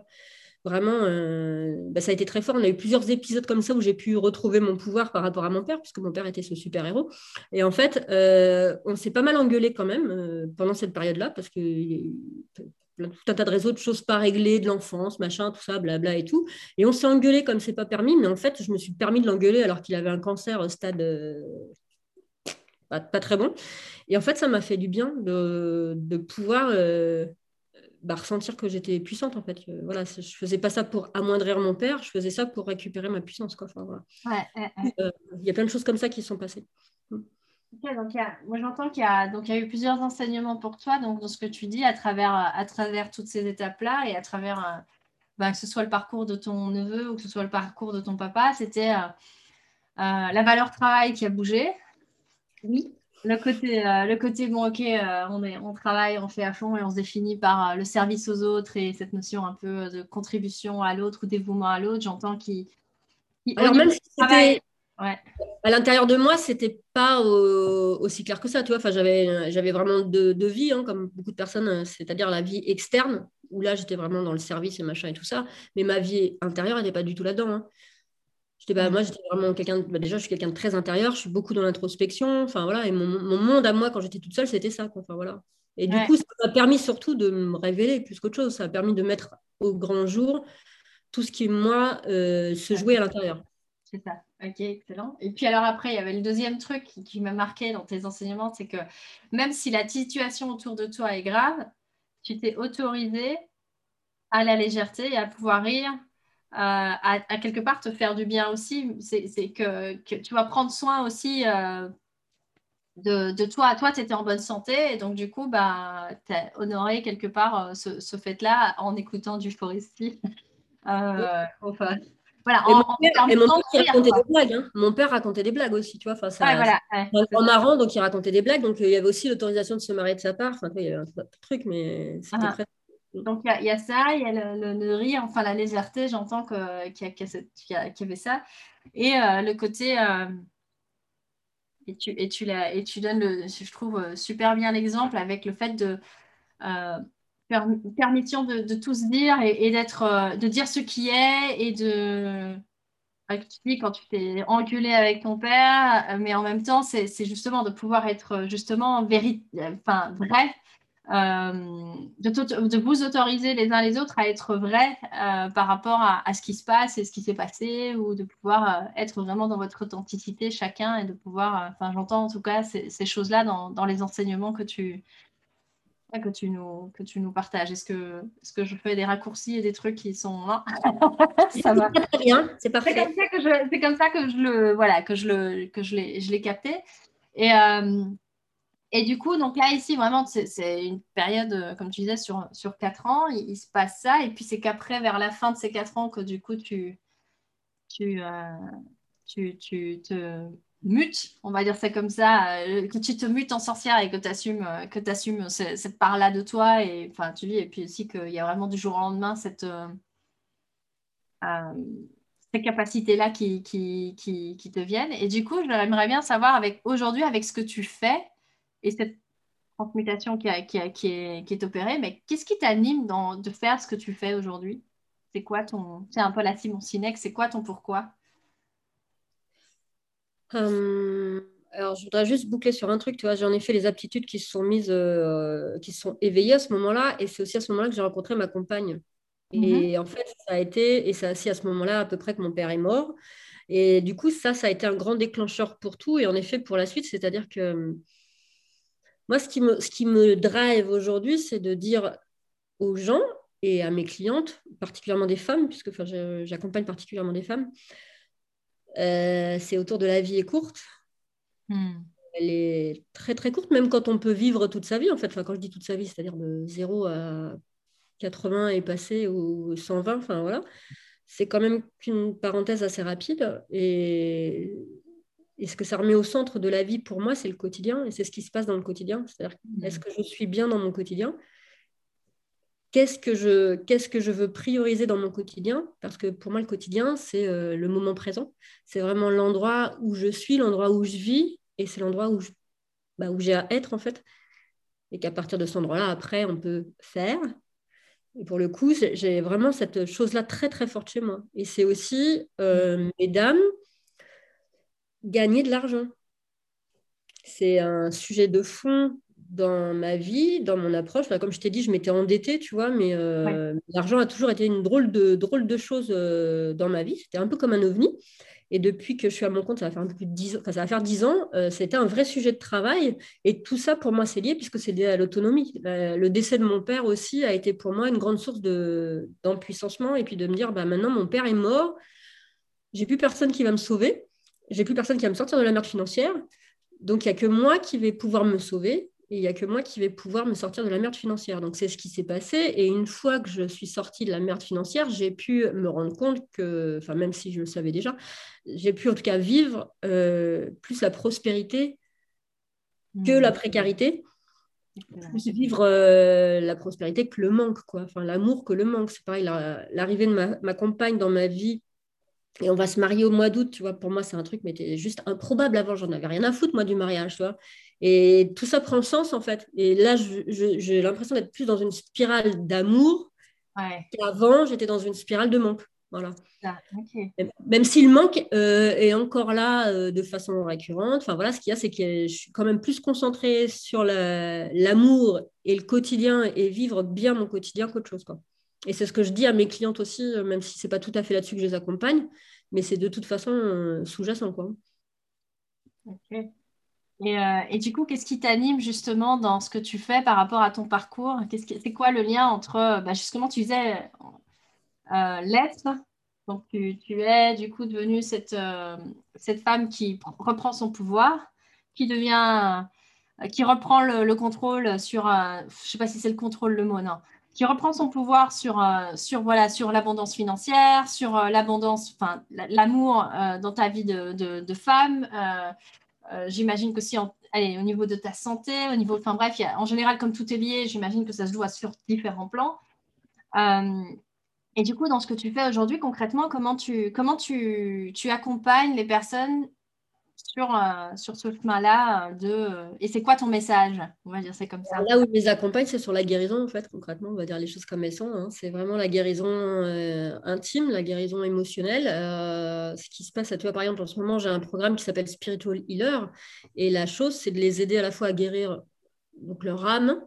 vraiment, euh, bah, ça a été très fort. On a eu plusieurs épisodes comme ça où j'ai pu retrouver mon pouvoir par rapport à mon père, puisque mon père était ce super-héros. Et en fait, euh, on s'est pas mal engueulé quand même pendant cette période-là, parce que tout un tas de réseaux de choses pas réglées de l'enfance, machin, tout ça, blabla et tout. Et on s'est engueulé comme c'est pas permis, mais en fait, je me suis permis de l'engueuler alors qu'il avait un cancer au stade pas, très bon. Et en fait, ça m'a fait du bien de, de pouvoir bah, ressentir que j'étais puissante en fait. voilà, je faisais pas ça pour amoindrir mon père, je faisais ça pour récupérer ma puissance. Quoi. Euh, il y a plein de choses comme ça qui sont passées. Mm. donc moi j'entends qu'il y, a, donc, il y a eu plusieurs enseignements pour toi donc, dans ce que tu dis à travers, à travers toutes ces étapes-là et à travers euh, bah, que ce soit le parcours de ton neveu ou que ce soit le parcours de ton papa, c'était euh, la valeur travail qui a bougé. Oui le côté, euh, le côté bon, ok, euh, on, est, on travaille, on fait à fond et on se définit par euh, le service aux autres et cette notion un peu de contribution à l'autre ou dévouement à l'autre, j'entends qu'il. Alors, même si c'était. À l'intérieur de moi, c'était pas aussi clair que ça, tu vois. Enfin, j'avais, j'avais vraiment deux, de vies, hein, comme beaucoup de personnes, c'est-à-dire la vie externe, où là, j'étais vraiment dans le service et machin et tout ça. Mais ma vie intérieure, elle n'est pas du tout là-dedans. Hein. Bah, moi, j'étais vraiment quelqu'un. Bah, déjà, je suis quelqu'un de très intérieur. Je suis beaucoup dans l'introspection. Enfin voilà. Et mon, monde à moi, quand j'étais toute seule, c'était ça. Enfin voilà. Et du coup, ça m'a permis surtout de me révéler plus qu'autre chose. Ça a permis de mettre au grand jour tout ce qui, moi, euh, se jouait à l'intérieur. C'est ça. Ok, excellent. Et puis alors après, il y avait le deuxième truc qui, m'a marqué dans tes enseignements, c'est que même si la situation autour de toi est grave, tu t'es autorisé à la légèreté et à pouvoir rire à, quelque part te faire du bien aussi. C'est que, tu vas prendre soin aussi euh, de, toi. Toi, tu étais en bonne santé et donc du coup, bah, tu as honoré quelque part euh, ce, fait-là en écoutant du Foresti. Euh, enfin, voilà, en, mon, père, racontait des blagues. Hein. Mon père racontait des blagues aussi, tu vois. Enfin, ça, voilà, en marrant, donc il racontait des blagues. Donc il y avait aussi l'autorisation de se marier de sa part. Enfin, il y avait un truc, mais c'était ah. très donc, il y, a ça, il y a le, rire, enfin la légèreté, j'entends qu'il y, avait ça. Et euh, le côté. Euh, et, tu, et, tu et tu donnes, le, je trouve, euh, super bien l'exemple avec le fait de. Permission de, de, tout se dire et, d'être, de dire ce qui est et de. Tu dis quand tu t'es enculé avec ton père, mais en même temps, c'est justement de pouvoir être justement enfin, vrai euh, de, vous autoriser les uns les autres à être vrais euh, par rapport à, ce qui se passe et ce qui s'est passé, ou de pouvoir euh, être vraiment dans votre authenticité chacun et de pouvoir, enfin j'entends en tout cas ces, choses-là dans, les enseignements que tu, que tu nous, que tu nous partages. Est-ce que, est que je fais des raccourcis et des trucs qui sont... ça va. C'est parfait. C'est comme ça que je, c'est comme ça que je le, voilà, que je le, que je l'ai, je l'ai capté. Et, et du coup, donc là, ici, vraiment, c'est une période, euh, comme tu disais, sur, sur 4 ans, il, se passe ça. Et puis, c'est qu'après, vers la fin de ces 4 ans, que du coup, tu, tu, euh, tu, tu, te mutes, on va dire ça comme ça, euh, que tu te mutes en sorcière et que tu assumes, que assumes cette part-là de toi. Et, puis aussi qu'il y a vraiment du jour au lendemain cette, ces capacités-là qui, qui, qui, qui, te viennent. Et du coup, j'aimerais bien savoir, avec aujourd'hui, avec ce que tu fais, et cette transmutation qui, qui, qui, est, qui est, opérée, mais qu'est-ce qui t'anime de faire ce que tu fais aujourd'hui? C'est quoi ton. C'est un peu la Simon c'est quoi ton pourquoi? Hum, Alors, je voudrais juste boucler sur un truc, tu vois, j'en ai fait les aptitudes qui se sont mises, euh, qui se sont éveillées à ce moment-là, et c'est aussi à ce moment-là que j'ai rencontré ma compagne. Et mhm. en fait, ça a été, et c'est aussi à ce moment-là à peu près que mon père est mort. Et du coup, ça, ça a été un grand déclencheur pour tout. Et en effet, pour la suite, c'est-à-dire que hum, moi, ce qui me, ce qui me drive aujourd'hui, c'est de dire aux gens et à mes clientes, particulièrement des femmes, puisque enfin, j'accompagne particulièrement des femmes, c'est autour de la vie est courte. Hmm. Elle est très très courte, même quand on peut vivre toute sa vie. En fait, enfin, quand je dis toute sa vie, c'est-à-dire de 0 à 80 et passé ou 120, enfin voilà, c'est quand même qu'une parenthèse assez rapide. Et, ce que ça remet au centre de la vie pour moi, c'est le quotidien et c'est ce qui se passe dans le quotidien. C'est-à-dire, mmh. est-ce que je suis bien dans mon quotidien? Qu'est-ce que, je, veux prioriser dans mon quotidien? Parce que pour moi, le quotidien, c'est euh, le moment présent. C'est vraiment l'endroit où je suis, l'endroit où je vis, et c'est l'endroit où, bah, j'ai à être, en fait. Et qu'à partir de cet endroit-là, après, on peut faire, et pour le coup, j'ai vraiment cette chose-là très très forte chez moi. Et c'est aussi, euh, mesdames, gagner de l'argent. C'est un sujet de fond dans ma vie, dans mon approche. comme je t'ai dit, je m'étais endettée, tu vois, mais euh, l'argent a toujours été une drôle de, drôle de chose euh, dans ma vie. C'était un peu comme un ovni. Et depuis que je suis à mon compte, ça va faire un peu plus de 10 ans, enfin, ça va faire 10 ans, euh, c'était un vrai sujet de travail. Et tout ça, pour moi, c'est lié puisque c'est lié à l'autonomie. le décès de mon père aussi a été pour moi une grande source d'empuissancement. et puis de me dire, bah, maintenant, mon père est mort, j'ai plus personne qui va me sauver, j'ai plus personne qui va me sortir de la merde financière. Donc, il n'y a que moi qui vais pouvoir me sauver et il n'y a que moi qui vais pouvoir me sortir de la merde financière. Donc c'est ce qui s'est passé. Et une fois que je suis sortie de la merde financière, j'ai pu me rendre compte que, enfin même si je le savais déjà, j'ai pu en tout cas vivre euh, plus la prospérité que la précarité. Plus vivre euh, la prospérité que le manque, quoi. Enfin l'amour que le manque. C'est pareil, l'arrivée de ma, ma compagne dans ma vie et on va se marier au mois d'août, tu vois. Pour moi, c'est un truc, mais c'était juste improbable avant. J'en avais rien à foutre, moi, du mariage, tu vois. Et tout ça prend sens, en fait. Et là, j'ai l'impression d'être plus dans une spirale d'amour qu'avant, j'étais dans une spirale de manque. Voilà. Ah, même si le manque euh, est encore là euh, de façon récurrente, enfin voilà, ce qu'il y a, c'est que je suis quand même plus concentrée sur l'amour et le quotidien et vivre bien mon quotidien qu'autre chose. Quoi. Et c'est ce que je dis à mes clientes aussi, euh, même si ce n'est pas tout à fait là-dessus que je les accompagne, mais c'est de toute façon sous-jacent. Quoi. Euh, et, du coup, qu'est-ce qui t'anime justement dans ce que tu fais par rapport à ton parcours? C'est quoi le lien entre, euh, bah, justement, tu disais euh, l'être, donc tu, es du coup devenue cette, cette femme qui reprend son pouvoir, qui devient, qui reprend le, contrôle sur, je ne sais pas si c'est le contrôle le mot, non, qui reprend son pouvoir sur, sur voilà sur l'abondance financière, sur l'abondance, enfin l'amour dans ta vie de, de femme, euh, j'imagine que si, au niveau de ta santé, au niveau, enfin bref, en général, comme tout est lié, j'imagine que ça se joue sur différents plans. Euh, et du coup, dans ce que tu fais aujourd'hui, concrètement, comment tu, comment tu, tu accompagnes les personnes sur, euh, sur ce chemin-là de euh, et c'est quoi ton message? On va dire c'est comme ça. Là où je les accompagne c'est sur la guérison en fait concrètement on va dire les choses comme elles sont hein. c'est vraiment la guérison euh, intime la guérison émotionnelle ce qui se passe à toi. Par exemple en ce moment j'ai un programme qui s'appelle Spiritual Healer et la chose c'est de les aider à la fois à guérir donc leur âme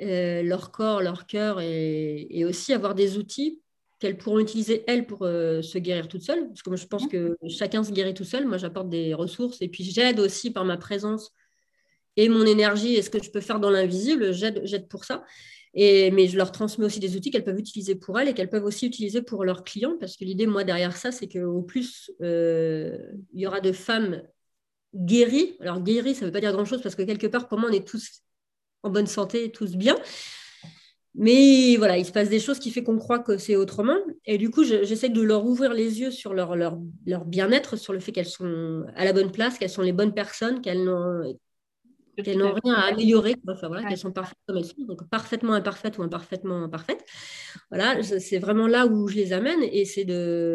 leur corps leur cœur et aussi avoir des outils qu'elles pourront utiliser, elles, pour euh, se guérir toutes seules. Parce que moi, je pense que chacun se guérit tout seul. Moi, j'apporte des ressources et puis j'aide aussi par ma présence et mon énergie et ce que je peux faire dans l'invisible. J'aide pour ça. Et, mais je leur transmets aussi des outils qu'elles peuvent utiliser pour elles et qu'elles peuvent aussi utiliser pour leurs clients. Parce que l'idée, moi, derrière ça, c'est qu'au plus, euh, il y aura de femmes guéries. Alors, guéries, ça ne veut pas dire grand-chose parce que quelque part, pour moi, on est tous en bonne santé, tous bien. Mais voilà, il se passe des choses qui font qu'on croit que c'est autrement. Et du coup, j'essaie de leur ouvrir les yeux sur leur, leur, leur bien-être, sur le fait qu'elles sont à la bonne place, qu'elles sont les bonnes personnes, qu'elles qu'elles n'ont rien à améliorer, enfin, voilà, qu'elles sont parfaites comme elles sont, donc parfaitement imparfaites ou imparfaitement imparfaites. Voilà, c'est vraiment là où je les amène et c'est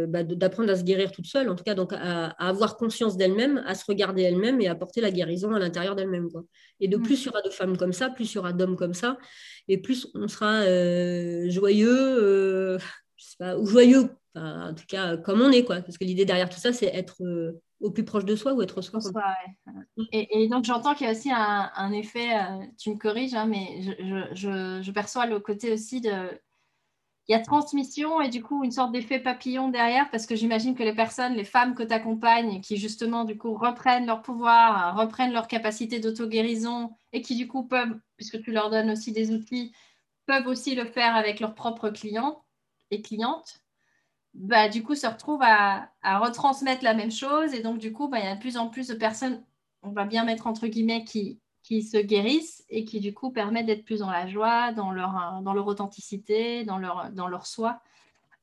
bah, d'apprendre à se guérir toute seule, en tout cas donc à, avoir conscience d'elles-mêmes, à se regarder elles-mêmes et à apporter la guérison à l'intérieur d'elles-mêmes. Et de mm. plus il y aura de femmes comme ça, plus il y aura d'hommes comme ça, et plus on sera euh, joyeux, euh, je sais pas, ou joyeux, en tout cas comme on est, quoi. Parce que l'idée derrière tout ça, c'est être euh, au plus proche de soi ou être soi. soi et, donc j'entends qu'il y a aussi un, effet, euh, tu me corriges, hein, mais je, perçois le côté aussi de... Il y a transmission et du coup une sorte d'effet papillon derrière parce que j'imagine que les personnes, les femmes que tu accompagnes qui justement du coup reprennent leur pouvoir, reprennent leur capacité d'auto-guérison et qui du coup peuvent, puisque tu leur donnes aussi des outils, peuvent aussi le faire avec leurs propres clients et clientes bah, du coup, se retrouvent à, retransmettre la même chose. Et donc, du coup, bah, il y a de plus en plus de personnes, on va bien mettre entre guillemets, qui, qui se guérissent et qui, du coup, permettent d'être plus dans la joie, dans leur, dans leur authenticité, dans leur, dans leur soi.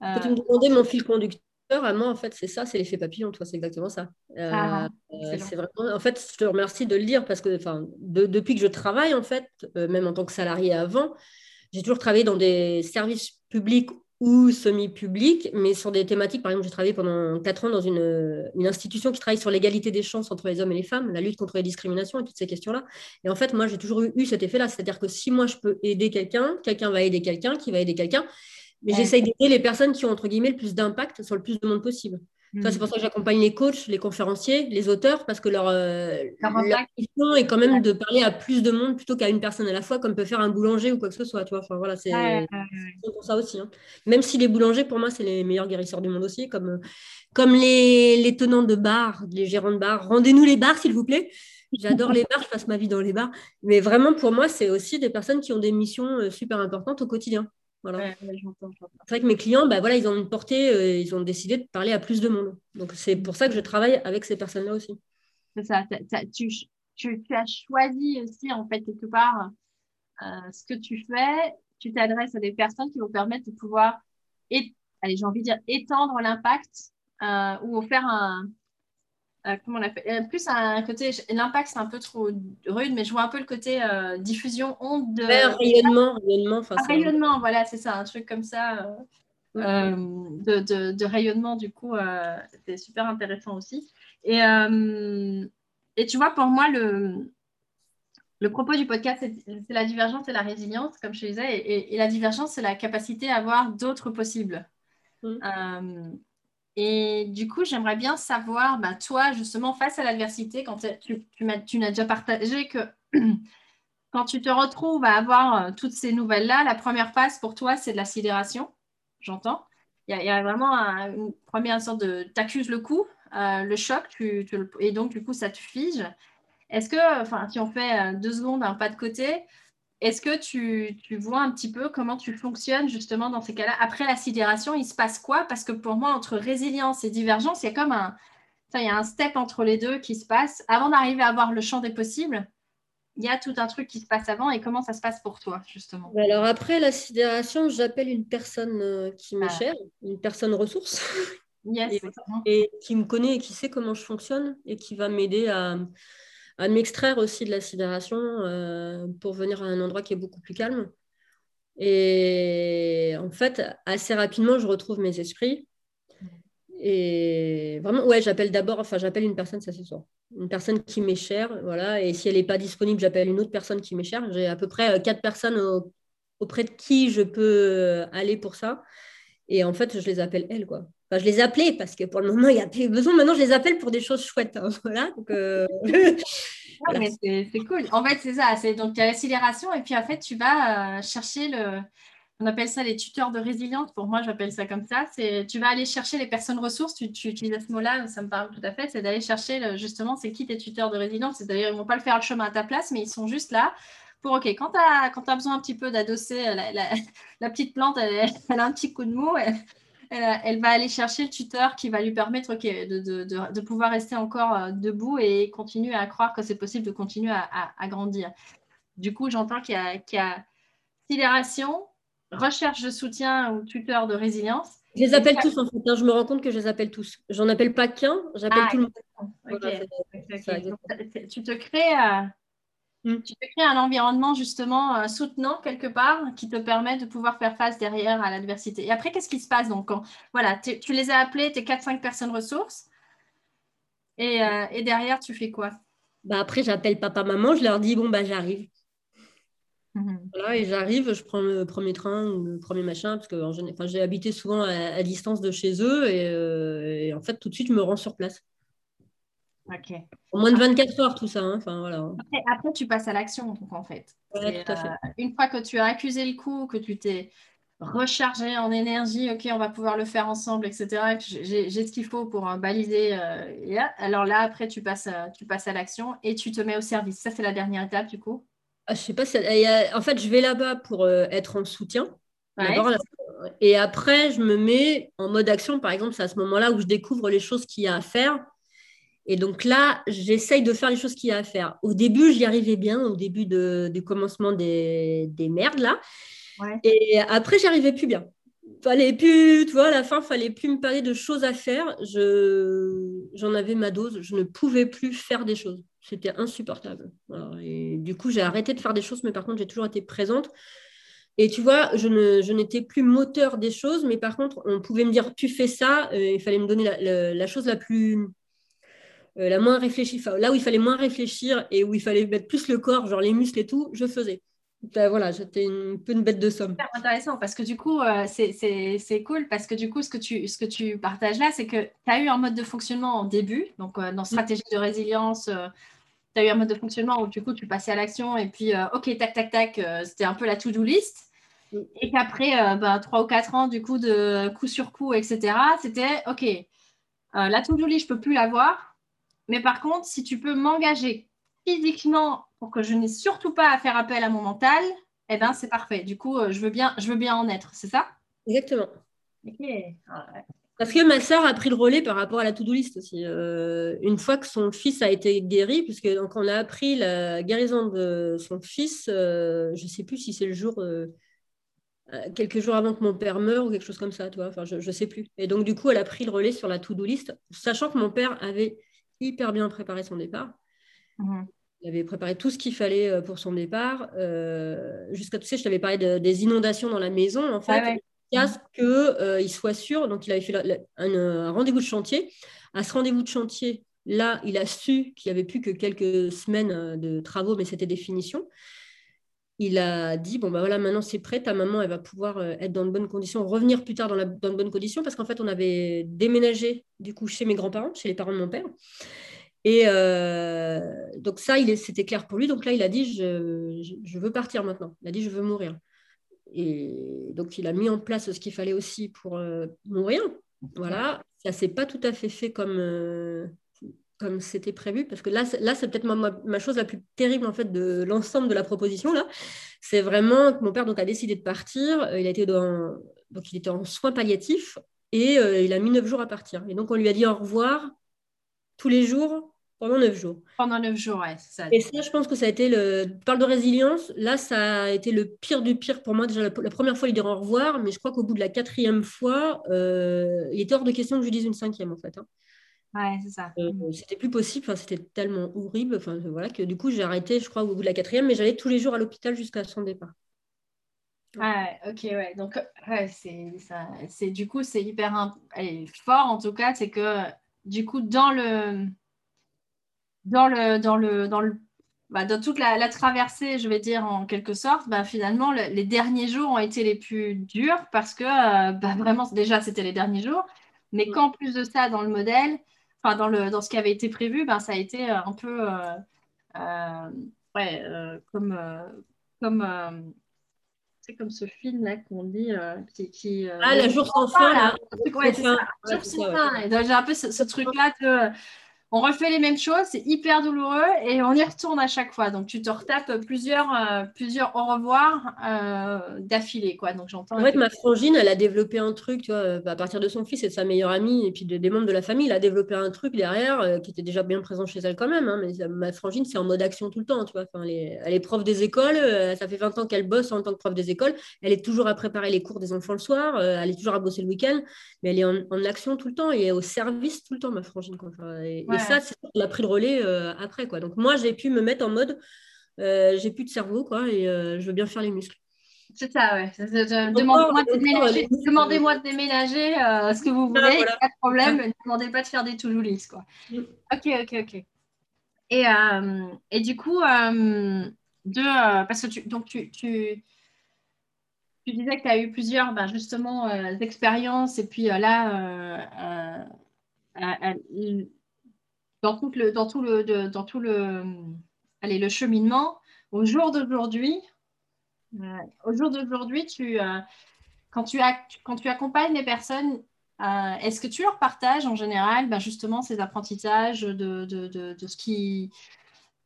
Euh, tu me demandais mon fil conducteur. Moi, en fait, c'est ça, c'est l'effet papillon, toi, c'est exactement ça. Euh, ah, euh, c'est vraiment, en fait, je te remercie de le dire parce que, enfin, depuis que je travaille, en fait, même en tant que salarié avant, j'ai toujours travaillé dans des services publics ou semi-public, mais sur des thématiques. Par exemple, j'ai travaillé pendant quatre ans dans une, une institution qui travaille sur l'égalité des chances entre les hommes et les femmes, la lutte contre les discriminations et toutes ces questions-là. Et en fait, moi, j'ai toujours eu, cet effet-là. C'est-à-dire que si moi, je peux aider quelqu'un, quelqu'un va aider quelqu'un, qui va aider quelqu'un. Mais j'essaye d'aider les personnes qui ont, entre guillemets, le plus d'impact sur le plus de monde possible. C'est pour ça que j'accompagne les coachs, les conférenciers, les auteurs, parce que leur, euh, mission est quand même de parler à plus de monde plutôt qu'à une personne à la fois, comme peut faire un boulanger ou quoi que ce soit. Tu vois enfin, voilà, c'est pour ça aussi. Hein. Même si les boulangers, pour moi, c'est les meilleurs guérisseurs du monde aussi, comme, comme les, les tenants de bars, les gérants de bars. Rendez-nous les bars, s'il vous plaît. J'adore les bars, je passe ma vie dans les bars. Mais vraiment, pour moi, c'est aussi des personnes qui ont des missions euh, super importantes au quotidien. C'est vrai que mes clients, bah, voilà, ils ont une portée, euh, ils ont décidé de parler à plus de monde. Donc, c'est pour ça que je travaille avec ces personnes-là aussi. C'est ça. tu, tu, as choisi aussi, en fait, quelque part, euh, ce que tu fais. Tu t'adresses à des personnes qui vont permettre de pouvoir, et, allez, j'ai envie de dire, étendre l'impact euh, ou faire un, euh, comment on appelle euh, Plus un côté, l'impact c'est un peu trop rude, mais je vois un peu le côté euh, diffusion, onde de. rayonnement, rayonnement. rayonnement, voilà, c'est ça, un truc comme ça. de, de, rayonnement, du coup, c'est super intéressant aussi. Et, et tu vois, pour moi, le, le propos du podcast, c'est la divergence et la résilience, comme je disais. Et, et la divergence, c'est la capacité à avoir d'autres possibles. Mm. Et du coup, j'aimerais bien savoir, bah, toi, justement, face à l'adversité, quand tu, tu, n'as déjà partagé que quand tu te retrouves à avoir euh, toutes ces nouvelles-là, la première phase pour toi, c'est de la sidération, j'entends. Il y, a vraiment une première sorte de... Tu accuses le coup, euh, le choc, et donc, du coup, ça te fige. Est-ce que, enfin, si on fait euh, deux secondes, un pas de côté, est-ce que tu, vois un petit peu comment tu fonctionnes justement dans ces cas-là? Après la sidération, il se passe quoi? Parce que pour moi, entre résilience et divergence, il y a comme un, il y a un step entre les deux qui se passe. Avant d'arriver à voir le champ des possibles, il y a tout un truc qui se passe avant et comment ça se passe pour toi, justement? Alors après la sidération, j'appelle une personne euh, qui m'est ah. chère, une personne ressource, et, qui me connaît et qui sait comment je fonctionne et qui va m'aider à, à m'extraire aussi de la sidération euh, pour venir à un endroit qui est beaucoup plus calme. Et en fait, assez rapidement, je retrouve mes esprits. Et vraiment, ouais, j'appelle d'abord, enfin, j'appelle une personne, ça c'est sûr. Une personne qui m'est chère, voilà. Et si elle n'est pas disponible, j'appelle une autre personne qui m'est chère. J'ai à peu près euh, quatre personnes auprès de qui je peux euh, aller pour ça. Et en fait, je les appelle elles, quoi je les appelais parce que pour le moment, il n'y a plus besoin. Maintenant, je les appelle pour des choses chouettes. Hein, voilà. Euh, c'est cool. En fait, c'est ça. C'est donc il y a l'accélération et puis en fait, tu vas euh, chercher le. On appelle ça les tuteurs de résilience. Pour moi, j'appelle ça comme ça. C'est tu vas aller chercher les personnes ressources. Tu, tu utilises ce mot-là, ça me parle tout à fait. C'est d'aller chercher justement, c'est qui tes tuteurs de résilience. C'est-à-dire, ils vont pas le faire le chemin à ta place, mais ils sont juste là pour, OK, quand tu as, as, besoin un petit peu d'adosser la, la, petite plante, elle, a un petit coup de mou, elle, va aller chercher le tuteur qui va lui permettre de, pouvoir rester encore euh, debout et continuer à croire que c'est possible de continuer à, grandir. Du coup, j'entends qu'il y, a sidération, recherche de soutien ou tuteur de résilience. Je les appelle tous en fait. Hein. Je me rends compte que je les appelle tous. J'en appelle pas qu'un, j'appelle ah, tout le monde. tu te crées euh, Mm. Tu peux créer un environnement justement euh, soutenant quelque part qui te permet de pouvoir faire face derrière à l'adversité. Et après, qu'est-ce qui se passe donc quand voilà, tu les as appelés, tes 4-5 personnes ressources, euh, et, derrière, tu fais quoi? Bah Après, j'appelle papa, maman, je leur dis bon, bah j'arrive. Mm-hmm. Voilà, et j'arrive, je prends le premier train ou le premier machin, parce que enfin, j'ai habité souvent à, distance de chez eux, euh, et, en fait, tout de suite, je me rends sur place. Ok. En moins de 24 heures, tout ça. Hein. Enfin, voilà. après, tu passes à l'action, en fait. Euh, une fois que tu as accusé le coup, que tu t'es rechargé en énergie, ok, on va pouvoir le faire ensemble, etc. J'ai ce qu'il faut pour euh, baliser. Euh, alors là, après, tu passes, tu passes à l'action et tu te mets au service. Ça, c'est la dernière étape, du coup. Ah, je sais pas. En fait, je vais là-bas pour être en soutien. Et après, je me mets en mode action. Par exemple, c'est à ce moment-là où je découvre les choses qu'il y a à faire. Et donc là, j'essaye de faire les choses qu'il y a à faire. Au début, j'y arrivais bien, au début du commencement des, merdes, là. Et après, j'y arrivais plus bien. Fallait plus, tu vois, à la fin, fallait plus me parler de choses à faire. j'en avais ma dose. Je ne pouvais plus faire des choses. C'était insupportable. et du coup, j'ai arrêté de faire des choses, mais par contre, j'ai toujours été présente. Et tu vois, je, n'étais plus moteur des choses, mais par contre, on pouvait me dire, tu fais ça, euh, il fallait me donner la, chose la plus, euh, la moins réfléchie, là où il fallait moins réfléchir et où il fallait mettre plus le corps, genre les muscles et tout, je faisais. Ben, voilà, j'étais un peu une bête de somme. C'est intéressant parce que du coup, euh, c'est cool parce que du coup, ce que tu, ce que tu partages là, c'est que tu as eu un mode de fonctionnement en début, donc dans mm. stratégie de résilience, tu as eu un mode de fonctionnement où du coup tu passais à l'action et puis euh, ok tac tac tac euh, c'était un peu la to-do list et qu'après euh, bah, trois ou quatre ans du coup de coup sur coup etc c'était ok la to-do list je peux plus l'avoir mais par contre si tu peux m'engager physiquement pour que je n'ai surtout pas à faire appel à mon mental eh ben c'est parfait du coup je veux bien je veux bien en être c'est ça? Exactement parce que ma sœur a pris le relais par rapport à la to-do list aussi. Euh, une fois que son fils a été guéri, puisque donc on a appris la guérison de son fils, euh, je ne sais plus si c'est le jour, euh, quelques jours avant que mon père meure ou quelque chose comme ça, toi. Enfin, je ne sais plus. Et donc du coup, elle a pris le relais sur la to-do list, sachant que mon père avait hyper bien préparé son départ. Mhm. Il avait préparé tout ce qu'il fallait pour son départ. Jusqu'à, tu sais, je t'avais parlé des inondations dans la maison. En fait, qu'il euh, soit sûr. Donc, il avait fait un, rendez-vous de chantier. À ce rendez-vous de chantier, là, il a su qu'il n'y avait plus que quelques semaines euh, de travaux, mais c'était des finitions. Il a dit bon, bah voilà, maintenant c'est prêt, ta maman, elle va pouvoir euh, être dans de bonnes conditions, revenir plus tard dans, la, dans de bonnes conditions, parce qu'en fait, on avait déménagé du coup chez mes grands-parents, chez les parents de mon père. Et donc, ça, c'était clair pour lui. Donc là, il a dit je, je, veux partir maintenant. Il a dit je veux mourir. Et donc, il a mis en place ce qu'il fallait aussi pour euh, mourir. Voilà, ça s'est pas tout à fait fait comme, euh, comme c'était prévu, parce que là, là c'est peut-être ma, ma, chose la plus terrible en fait de l'ensemble de la proposition. là. C'est vraiment que mon père donc, a décidé de partir. Euh, il, a été dans, donc, il était en soins palliatifs et il a mis neuf jours à partir. Et donc, on lui a dit au revoir tous les jours pendant neuf jours. Pendant neuf jours, ouais, ça. Et ça, je pense que ça a été le. Tu parles de résilience. Là, ça a été le pire du pire pour moi. Déjà, la, première fois, il dit au revoir, mais je crois qu'au bout de la quatrième fois, euh, il était hors de question que je dise une cinquième, en fait. Hein. Ouais, c'est ça. Euh, c'était plus possible. Enfin, c'était tellement horrible. Enfin, voilà, que du coup, j'ai arrêté, je crois, au bout de la quatrième, mais j'allais tous les jours à l'hôpital jusqu'à son départ. Ouais, ok, ouais. Donc, ouais, c'est du coup, c'est hyper fort en tout cas, c'est que du coup, dans le dans le, dans le, dans le bah, dans toute la, traversée, je vais dire en quelque sorte, bah, finalement, les derniers jours ont été les plus durs parce que euh, bah, vraiment, déjà, c'était les derniers jours, mais qu'en plus de ça, dans le modèle, enfin, dans, le, dans ce qui avait été prévu, bah, ça a été euh, un peu euh, ouais, comme, comme c'est comme ce film là qu'on dit qui, qui ah la jour sans fin là, ouais, c'est ça, jour sans fin j'ai un peu ce, ce truc là que on refait les mêmes choses, c'est hyper douloureux et on y retourne à chaque fois. Donc tu te retapes plusieurs, euh, plusieurs au revoir euh, d'affilée. Quoi. Donc j'entends. En fait, ma frangine, elle a développé un truc, tu vois, euh, à partir de son fils et de sa meilleure amie et puis des membres de la famille, elle a développé un truc derrière qui était déjà bien présent chez elle quand même. Hein, mais ma frangine, c'est en mode action tout le temps, tu vois. Enfin, elle, est, prof des écoles, ça fait 20 ans qu'elle bosse en tant que prof des écoles. Elle est toujours à préparer les cours des enfants le soir, elle est toujours à bosser le week-end, mais elle est en, action tout le temps et au service tout le temps, ma frangine. Quoi. et, ça, elle a pris le relais euh, après. Quoi. Donc moi, j'ai pu me mettre en mode, euh, j'ai plus de cerveau, quoi, et euh, je veux bien faire les muscles. C'est ça, ouais. Demandez-moi de, déménager, demandez de déménager ce que vous voulez, pas de problème. Ne demandez pas de faire des to-do list, quoi. Mm. Ok, ok, ok. Et, et du coup, de, parce que tu, donc tu, tu, tu disais que tu as eu plusieurs, ben, justement, expériences, et puis là, dans tout le, dans tout le, dans tout le, allez, le cheminement, au jour d'aujourd'hui, euh, au jour d'aujourd'hui, tu, euh, quand, tu quand tu accompagnes les personnes, euh, est-ce que tu leur partages en général ben justement ces apprentissages de, de, de, ce qui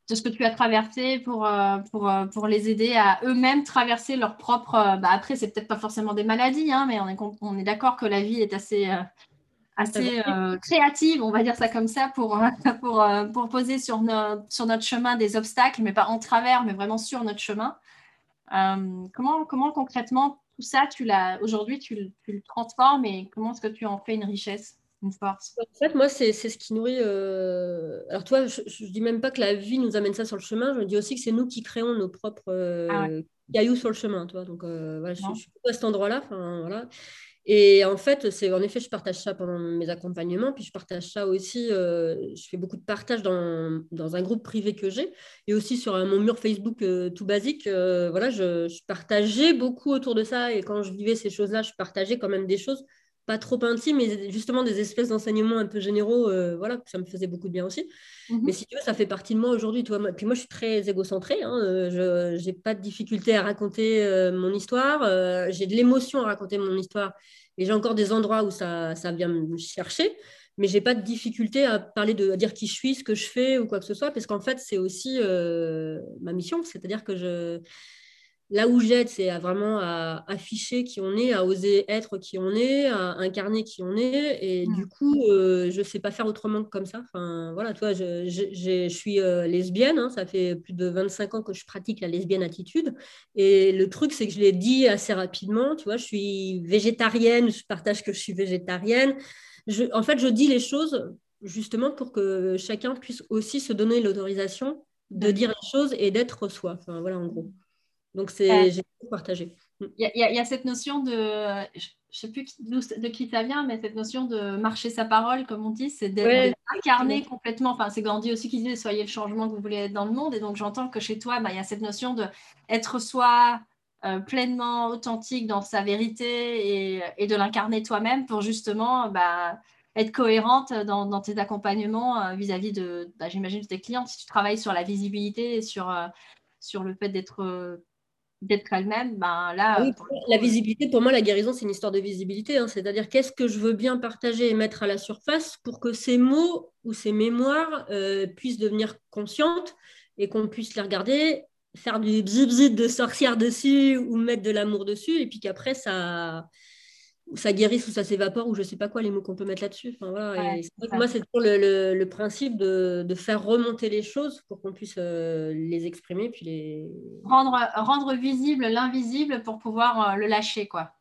de ce que tu as traversé pour, pour, pour les aider à eux-mêmes traverser leur propre. Bah après, c'est peut-être pas forcément des maladies, hein, mais on est, on est d'accord que la vie est assez, assez créative, on va dire ça comme ça, pour, pour, pour poser sur, sur notre chemin des obstacles, mais pas en travers, mais vraiment sur notre chemin. comment, comment concrètement tout ça, tu l'as aujourd'hui, tu, tu, le transformes et comment est-ce que tu en fais une richesse en fait, moi, c'est ce qui nourrit. Euh, alors, toi, je ne dis même pas que la vie nous amène ça sur le chemin. Je me dis aussi que c'est nous qui créons nos propres euh, ah cailloux sur le chemin. Toi. Donc, euh, voilà, je, je, suis à cet endroit-là. Voilà. Et en fait, c'est en effet, je partage ça pendant mes accompagnements, puis je partage ça aussi. je fais beaucoup de partage dans, un groupe privé que j'ai, et aussi sur mon mur Facebook tout basique. voilà, je, partageais beaucoup autour de ça, et quand je vivais ces choses-là, je partageais quand même des choses pas trop intime, mais justement des espèces d'enseignements un peu généraux, euh, voilà, ça me faisait beaucoup de bien aussi. Mhm. Mais si tu veux, ça fait partie de moi aujourd'hui. Toi, puis moi, je suis très égocentrée. Hein, euh, je n'ai pas de difficulté à raconter euh, mon histoire. j'ai de l'émotion à raconter mon histoire. Et j'ai encore des endroits où ça, ça vient me chercher. Mais j'ai pas de difficulté à parler de à dire qui je suis, ce que je fais ou quoi que ce soit, parce qu'en fait, c'est aussi ma mission. C'est-à-dire que je Là où j'aide, c'est à vraiment à afficher qui on est, à oser être qui on est, à incarner qui on est. Et mm. du coup, euh, je ne sais pas faire autrement que comme ça. Enfin, voilà, toi, je, je, suis euh, lesbienne. Hein, ça fait plus de 25 ans que je pratique la lesbienne attitude. Et le truc, c'est que je l'ai dit assez rapidement. Tu vois, je suis végétarienne. Je partage que je suis végétarienne. Je, en fait, je dis les choses justement pour que chacun puisse aussi se donner l'autorisation de dire les choses et d'être soi. Enfin, voilà, en gros. Donc, c'est j'ai partagé. Mm. Il y, y, a cette notion de, je ne sais plus de qui ça vient, mais cette notion de marcher sa parole, comme on dit, c'est d'être incarné complètement. Enfin, c'est Gandhi aussi qui disait soyez le changement que vous voulez être dans le monde. Et donc, j'entends que chez toi, bah, il y a cette notion de être soi euh, pleinement authentique dans sa vérité et, et de l'incarner toi-même pour justement bah, être cohérente dans, dans tes accompagnements euh, vis-à-vis de, bah, j'imagine, de tes clients. Si tu travailles sur la visibilité et sur, euh, sur le fait d'être d'être elle-même, ben là. la visibilité, pour moi, la guérison, c'est une histoire de visibilité. Hein. C'est-à-dire, qu'est-ce que je veux bien partager et mettre à la surface pour que ces mots ou ces mémoires euh, puissent devenir conscientes et qu'on puisse les regarder, faire du bzz de sorcière dessus ou mettre de l'amour dessus, et puis qu'après, ça ça guérisse ou ça s'évapore ou je sais pas quoi les mots qu'on peut mettre là-dessus. Enfin, voilà. moi, c'est toujours le, le, principe de, de, faire remonter les choses pour qu'on puisse euh, les exprimer. Puis les... Rendre, rendre visible l'invisible pour pouvoir euh, le lâcher. quoi.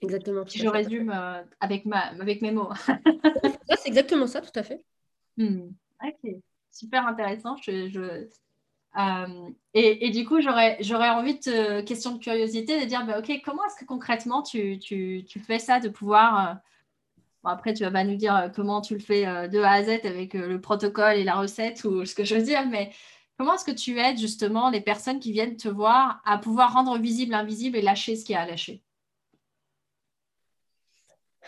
Exactement. Si je résume euh, avec, ma, avec mes mots. c'est exactement ça, tout à fait. Hmm. Ok, super intéressant. Je, je, euh, et, du coup, j'aurais envie de, question de curiosité, de dire, bah, OK, comment est-ce que concrètement tu, fais ça, de pouvoir... Euh, après, tu vas nous dire euh, comment tu le fais de A à Z avec le protocole et la recette ou ce que je veux dire, mais comment est-ce que tu aides justement les personnes qui viennent te voir à pouvoir rendre visible l'invisible et lâcher ce qu'il y a à lâcher?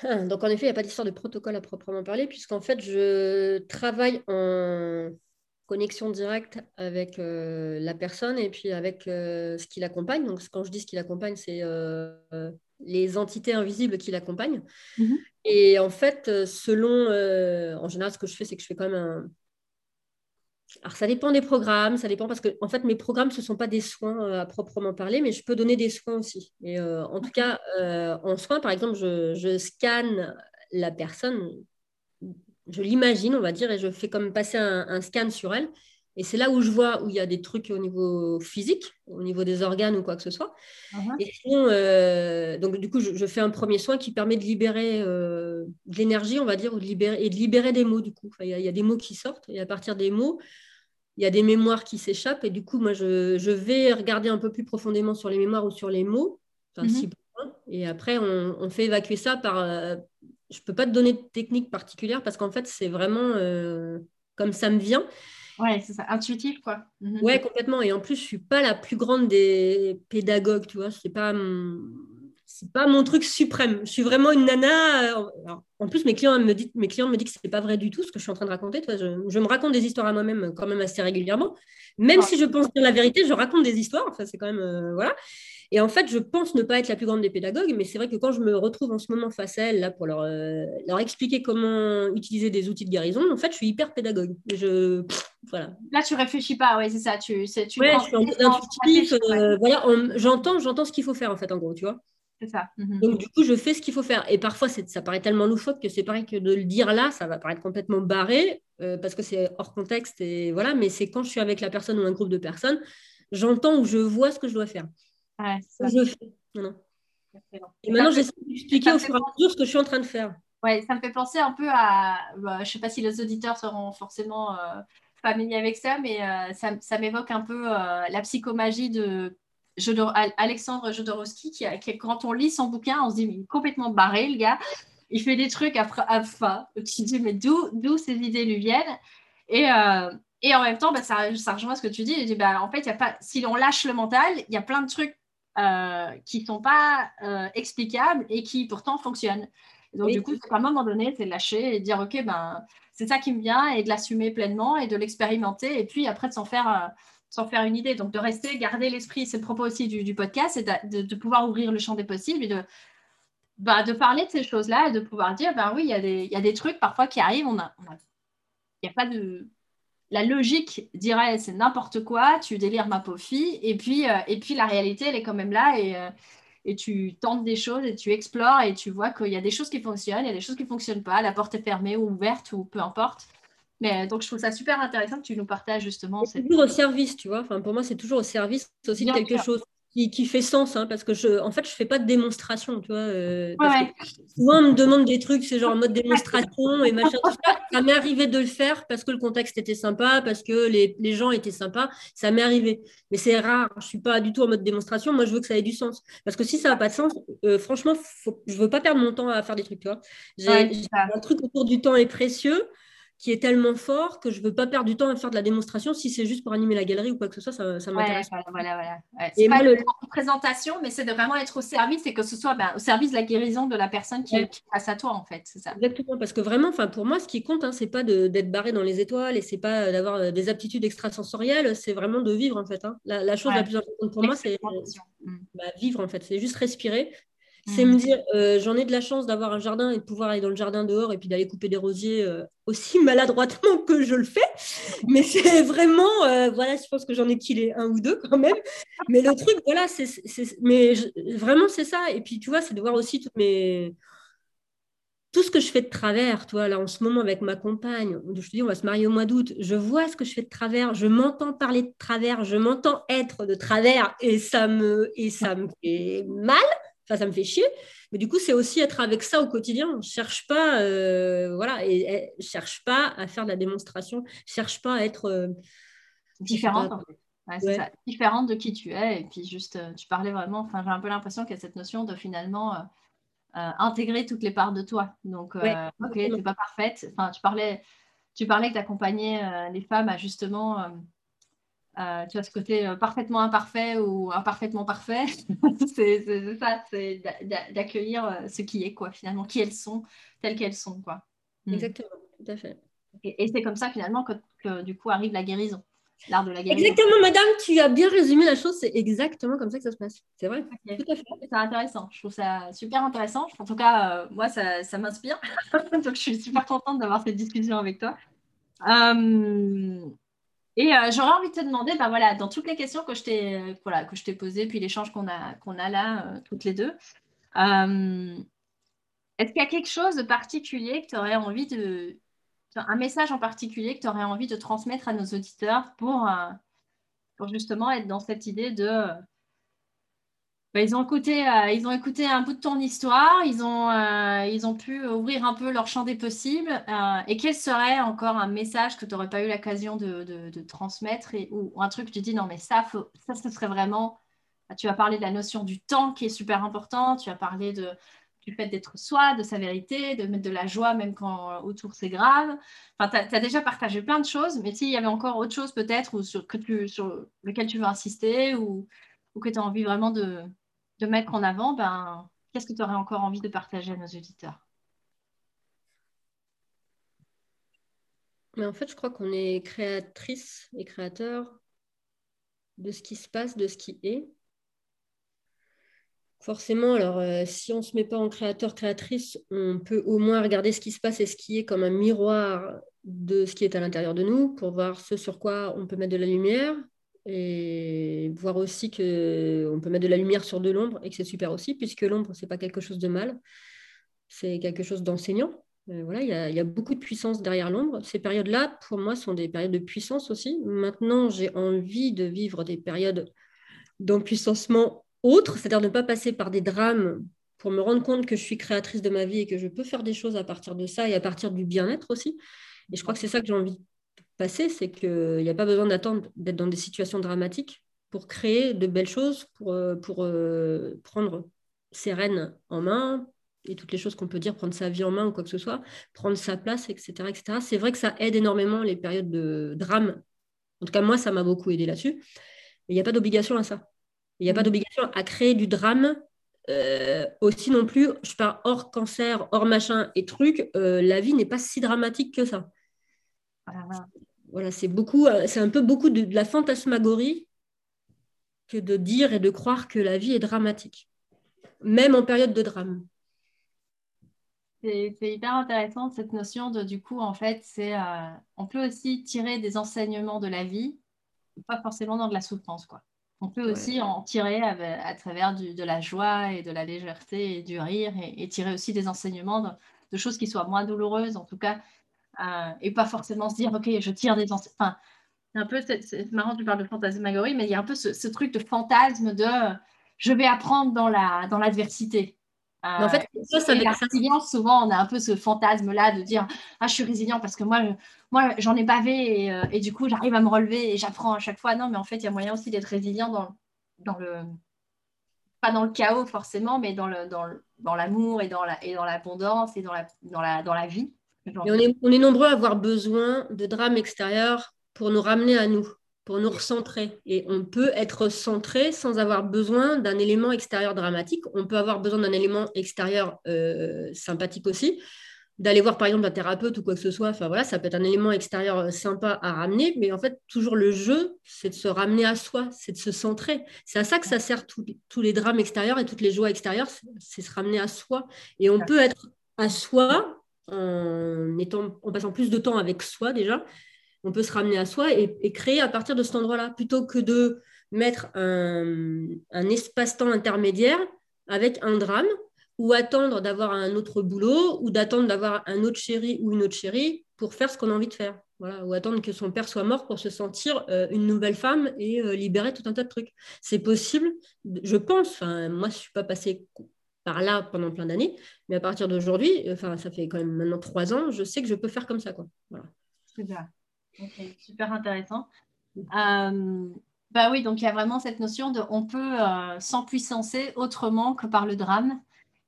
Ah, donc en effet, il n'y a pas d'histoire de protocole à proprement parler, puisqu'en fait, je travaille en connexion directe avec euh, la personne et puis avec euh, ce qui l'accompagne. Donc, quand je dis ce qui l'accompagne, c'est euh, les entités invisibles qui l'accompagnent. Mhm. Et en fait, selon, en général, ce que je fais, c'est que je fais quand même un. Alors, ça dépend des programmes, ça dépend parce que, en fait, mes programmes, ce ne sont pas des soins à proprement parler, mais je peux donner des soins aussi. Et en tout cas, en soins, par exemple, je, je scanne la personne je l'imagine, on va dire, et je fais comme passer un, scan sur elle. Et c'est là où je vois où il y a des trucs au niveau physique, au niveau des organes ou quoi que ce soit. Uh-huh. Et sinon, euh, donc du coup, je, fais un premier soin qui permet de libérer euh, de l'énergie, on va dire, ou de libérer, et de libérer des mots, du coup. Il y, a des mots qui sortent, et à partir des mots, il y a des mémoires qui s'échappent. Et du coup, moi, je, vais regarder un peu plus profondément sur les mémoires ou sur les mots. Mm-hmm. et après, on, fait évacuer ça par, euh, je ne peux pas te donner de technique particulière parce qu'en fait, c'est vraiment euh, comme ça me vient. Ouais, c'est ça, intuitif, quoi. Mhm. Ouais, complètement. Et en plus, je ne suis pas la plus grande des pédagogues, tu vois. Ce n'est pas, mon... pas mon truc suprême. Je suis vraiment une nana. Euh, en plus, mes clients me, disent, mes clients me disent que ce n'est pas vrai du tout ce que je suis en train de raconter. Tu vois, je, me raconte des histoires à moi-même quand même assez régulièrement. Même si je pense dire la vérité, je raconte des histoires. Enfin, c'est quand même. Euh, voilà. Et en fait, je pense ne pas être la plus grande des pédagogues, mais c'est vrai que quand je me retrouve en ce moment face à elles, là, pour leur, euh, leur expliquer comment utiliser des outils de guérison, en fait, je suis hyper pédagogue. Je, voilà. Là, tu réfléchis pas, oui, c'est ça. Tu, tu ouais, je suis intuitif. Euh, voilà, j'entends, j'entends ce qu'il faut faire, en fait, en gros, tu vois. C'est ça. Mhm. Donc, du coup, je fais ce qu'il faut faire. Et parfois, ça paraît tellement loufoque que c'est pareil que de le dire là, ça va paraître complètement barré euh, parce que c'est hors contexte. Et voilà, mais c'est quand je suis avec la personne ou un groupe de personnes, j'entends ou je vois ce que je dois faire. Ouais, je fais. Et maintenant, j'essaie d'expliquer au fur et à mesure ce que je suis en train de faire. Ouais, ça me fait penser un peu à. Bah, je ne sais pas si les auditeurs seront forcément euh, familiers avec ça, mais euh, ça, ça m'évoque un peu la psychomagie de Alexandre Jodorowsky, qui, quand on lit son bouquin, on se dit, mais il est complètement barré, le gars. Il fait des trucs à, enfin, tu dis, mais d'où ces idées lui viennent? Et, euh, et en même temps, bah, ça, ça, rejoint ce que tu dis. Bah, en fait, y a pas, si on lâche le mental, il y a plein de trucs euh, qui ne sont pas euh, explicables et qui pourtant fonctionnent. Donc, du coup, à un moment donné, c'est de lâcher et de dire, OK, ben, c'est ça qui me vient et de l'assumer pleinement et de l'expérimenter et puis après de s'en faire sans faire une idée. Donc, de rester, garder l'esprit, c'est le propos aussi du, podcast, c'est de, pouvoir ouvrir le champ des possibles et de, bah, de parler de ces choses-là et de pouvoir dire, ben oui, il y, a des, y a des trucs parfois qui arrivent, on a, il n'y a pas de... La logique dirait, c'est n'importe quoi, tu délires ma pauvre fille, et puis, euh, et puis la réalité, elle est quand même là, et, euh, et tu tentes des choses, et tu explores, et tu vois qu'il y a des choses qui fonctionnent, il y a des choses qui ne fonctionnent pas, la porte est fermée ou ouverte, ou peu importe. Mais donc, je trouve ça super intéressant que tu nous partages justement. C'est toujours au service, tu vois. Enfin, pour moi, c'est toujours au service aussi de quelque chose qui, qui, fait sens, hein, parce que je, en fait, je fais pas de démonstration, tu vois. Euh, souvent, on me demande des trucs, c'est genre en mode démonstration et machin. ça. m'est arrivé de le faire parce que le contexte était sympa, parce que les, les gens étaient sympas. Ça m'est arrivé, mais c'est rare. Je suis pas du tout en mode démonstration. Moi, je veux que ça ait du sens, parce que si ça n'a pas de sens, euh, franchement, faut, je veux pas perdre mon temps à faire des trucs, tu vois. J'ai un truc autour du temps est précieux qui est tellement fort que je ne veux pas perdre du temps à faire de la démonstration si c'est juste pour animer la galerie ou quoi que ce soit, ça, ça m'intéresse. Voilà, voilà, voilà. C'est pas le... présentation, mais c'est de vraiment être au service et que ce soit ben, au service de la guérison de la personne qui, est face à toi, en fait. C'est ça. Exactement, parce que vraiment, pour moi, ce qui compte, hein, c'est pas d'être barré dans les étoiles et c'est pas d'avoir euh, des aptitudes extrasensorielles, c'est vraiment de vivre, en fait. Hein. La, chose la plus importante pour moi, c'est bah, vivre, en fait. C'est juste respirer c'est me mm. dire, euh, j'en ai de la chance d'avoir un jardin et de pouvoir aller dans le jardin dehors et puis d'aller couper des rosiers euh, aussi maladroitement que je le fais. Mais c'est vraiment, euh, voilà, je pense que j'en ai killé un ou deux quand même. Mais le truc, voilà, c'est, mais vraiment c'est ça. Et puis tu vois, c'est de voir aussi toutes mes tout ce que je fais de travers, toi, là, en ce moment, avec ma compagne, je te dis, on va se marier au mois d'août, je vois ce que je fais de travers, je m'entends parler de travers, je m'entends être de travers, et ça me, et ça me fait mal, ça me fait chier. Mais du coup, c'est aussi être avec ça au quotidien. Je cherche pas, euh, voilà, et, cherche pas à faire de la démonstration. Je cherche pas à être euh, différente. ça. différente de qui tu es. Et puis juste, euh, tu parlais vraiment. Enfin, j'ai un peu l'impression qu'il y a cette notion de finalement intégrer toutes les parts de toi. Donc, ok, tu n'es pas parfaite. Enfin, tu parlais, tu parlais que tu accompagnais les femmes à justement euh, tu as ce côté euh, parfaitement imparfait ou imparfaitement parfait. c'est ça, c'est d'accueillir euh, ce qui est, quoi, finalement, qui elles sont, telles qu'elles sont, quoi. Hmm. Exactement, tout à fait. Et, c'est comme ça, finalement, que, du coup arrive la guérison, l'art de la guérison. Exactement, madame, tu as bien résumé la chose, c'est exactement comme ça que ça se passe. C'est vrai, tout à fait. C'est intéressant, je trouve ça super intéressant. En tout cas, moi, ça, ça m'inspire. Donc, je suis super contente d'avoir cette discussion avec toi. Et euh, j'aurais envie de te demander, bah voilà, dans toutes les questions que je t'ai euh, voilà, que posées, puis l'échange qu'on a, a là, euh, toutes les deux, est-ce qu'il y a quelque chose de particulier que tu aurais envie de. Un message en particulier que tu aurais envie de transmettre à nos auditeurs pour, pour justement être dans cette idée de bah, ils, ont écouté, euh, ils ont écouté un bout de ton histoire, ils ont, euh, pu ouvrir un peu leur champ des possibles. Euh, et quel serait encore un message que tu n'aurais pas eu l'occasion de, transmettre et, ou, un truc que tu dis non, mais ça, ça, ce serait vraiment. Bah, tu as parlé de la notion du temps qui est super important, tu as parlé du fait d'être soi, de sa vérité, de mettre de la joie même quand autour c'est grave. Enfin, tu as, déjà partagé plein de choses, mais s'il y avait encore autre chose peut-être sur lequel tu veux insister ou, ou que tu as envie vraiment de, de mettre en avant, ben, qu'est-ce que tu aurais encore envie de partager à nos auditeurs? Mais en fait, je crois qu'on est créatrice et créateur de ce qui se passe, de ce qui est. Forcément, alors si on ne se met pas en créateur, créatrice, on peut au moins regarder ce qui se passe et ce qui est comme un miroir de ce qui est à l'intérieur de nous pour voir ce sur quoi on peut mettre de la lumière et voir aussi qu'on peut mettre de la lumière sur de l'ombre et que c'est super aussi, puisque l'ombre, ce n'est pas quelque chose de mal, c'est quelque chose d'enseignant. Euh, voilà, il y, a, beaucoup de puissance derrière l'ombre. Ces périodes-là, pour moi, sont des périodes de puissance aussi. Maintenant, j'ai envie de vivre des périodes d'empuissancement autres, c'est-à-dire ne pas passer par des drames pour me rendre compte que je suis créatrice de ma vie et que je peux faire des choses à partir de ça et à partir du bien-être aussi. Et je crois que c'est ça que j'ai envie passer, c'est qu'il n'y a pas besoin d'attendre d'être dans des situations dramatiques pour créer de belles choses, pour, euh, pour euh, prendre ses rênes en main et toutes les choses qu'on peut dire, prendre sa vie en main ou quoi que ce soit, prendre sa place, etc. etc. C'est vrai que ça aide énormément les périodes de drame. En tout cas, moi, ça m'a beaucoup aidé là-dessus. Il n'y a pas d'obligation à ça. Il n'y a pas mmh. d'obligation à créer du drame euh, aussi non plus, je pars hors cancer, hors machin et truc, la vie n'est pas si dramatique que ça. Voilà, c'est beaucoup, euh, c'est un peu beaucoup de, la fantasmagorie que de dire et de croire que la vie est dramatique, même en période de drame. C'est hyper intéressant cette notion de du coup en fait c'est euh, on peut aussi tirer des enseignements de la vie, pas forcément dans de la souffrance quoi. On peut aussi en tirer à, travers de la joie et de la légèreté et du rire et, tirer aussi des enseignements de, choses qui soient moins douloureuses en tout cas euh, et pas forcément se dire, OK, je tire des... Enfin, un peu, c'est marrant, tu parles de fantasmagorie, mais il y a un peu ce, truc de fantasme de je vais apprendre dans la dans l'adversité. en fait, euh, ça, ça, la résilience, souvent, on a un peu ce fantasme-là de dire Ah, je suis résilient parce que moi, moi j'en ai bavé et, euh, et, du coup, j'arrive à me relever et j'apprends à chaque fois. Non, mais en fait, il y a moyen aussi d'être résilient dans, dans le. Pas dans le chaos forcément, mais dans l'amour dans dans et dans l'abondance et dans la, dans, la, dans la vie on est, on est nombreux à avoir besoin de drames extérieurs pour nous ramener à nous, pour nous recentrer. Et on peut être centré sans avoir besoin d'un élément extérieur dramatique. On peut avoir besoin d'un élément extérieur euh, sympathique aussi. D'aller voir par exemple un thérapeute ou quoi que ce soit, enfin voilà, ça peut être un élément extérieur euh, sympa à ramener, mais en fait, toujours le jeu, c'est de se ramener à soi, c'est de se centrer. C'est à ça que ça sert tous les drames extérieurs et toutes les joies extérieures, c'est se ramener à soi. Et on peut être à soi en, passant plus de temps avec soi déjà, on peut se ramener à soi et, créer à partir de cet endroit-là, plutôt que de mettre un, espace-temps intermédiaire avec un drame ou attendre d'avoir un autre boulot ou d'attendre d'avoir un autre chéri ou une autre chérie pour faire ce qu'on a envie de faire. Voilà, ou attendre que son père soit mort pour se sentir euh, une nouvelle femme et euh, libérer tout un tas de trucs. C'est possible, je pense. Moi, je ne suis pas passée par là pendant plein d'années. Mais à partir d'aujourd'hui, enfin, ça fait quand même maintenant trois ans, je sais que je peux faire comme ça. Quoi. Voilà. Super. super intéressant. Euh, bah oui, donc il y a vraiment cette notion de on peut euh, s'empuissancer autrement que par le drame.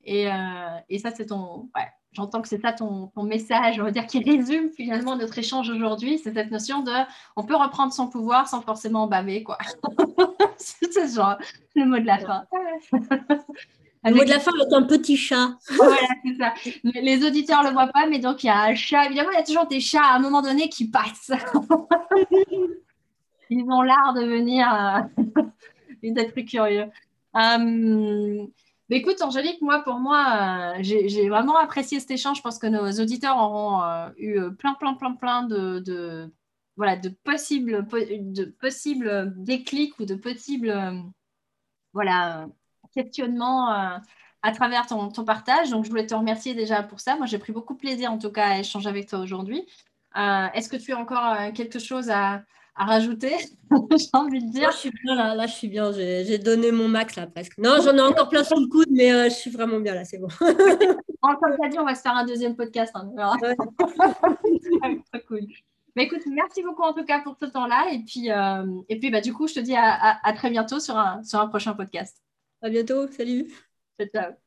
Et, euh, et ça, c'est ton. Ouais, J'entends que c'est ça ton, ton, message, on va dire, qui résume finalement notre échange aujourd'hui. C'est cette notion de on peut reprendre son pouvoir sans forcément baver, quoi. c'est genre le mot de la fin. Le mot de la fin avec un petit chat. voilà, c'est ça. Les auditeurs ne le voient pas, mais donc il y a un chat. Évidemment, il y a toujours des chats à un moment donné qui passent. Ils ont l'art de venir euh, d'être plus curieux. Euh, écoute, Angélique, moi, pour moi, euh, j'ai vraiment apprécié cet échange. Je pense que nos auditeurs auront eu plein, plein, plein, plein de, voilà, de possibles, de possibles déclics ou de possibles voilà, questionnement euh, à travers ton, partage. Donc, je voulais te remercier déjà pour ça. Moi, j'ai pris beaucoup de plaisir, en tout cas, à échanger avec toi aujourd'hui. Euh, est-ce que tu as encore euh, quelque chose à, rajouter? J'ai envie de dire. je suis bien là, là, je suis bien. J'ai donné mon max là presque. Non, j'en ai encore plein sous le coude, mais je suis vraiment bien là, c'est bon. comme tu as dit, on va se faire un deuxième podcast. Hein, Très cool. Mais écoute, merci beaucoup en tout cas pour ce temps-là. Et puis, et puis bah, du coup, je te dis à, à, très bientôt sur un, sur un prochain podcast. À bientôt. Salut. Ciao, ciao.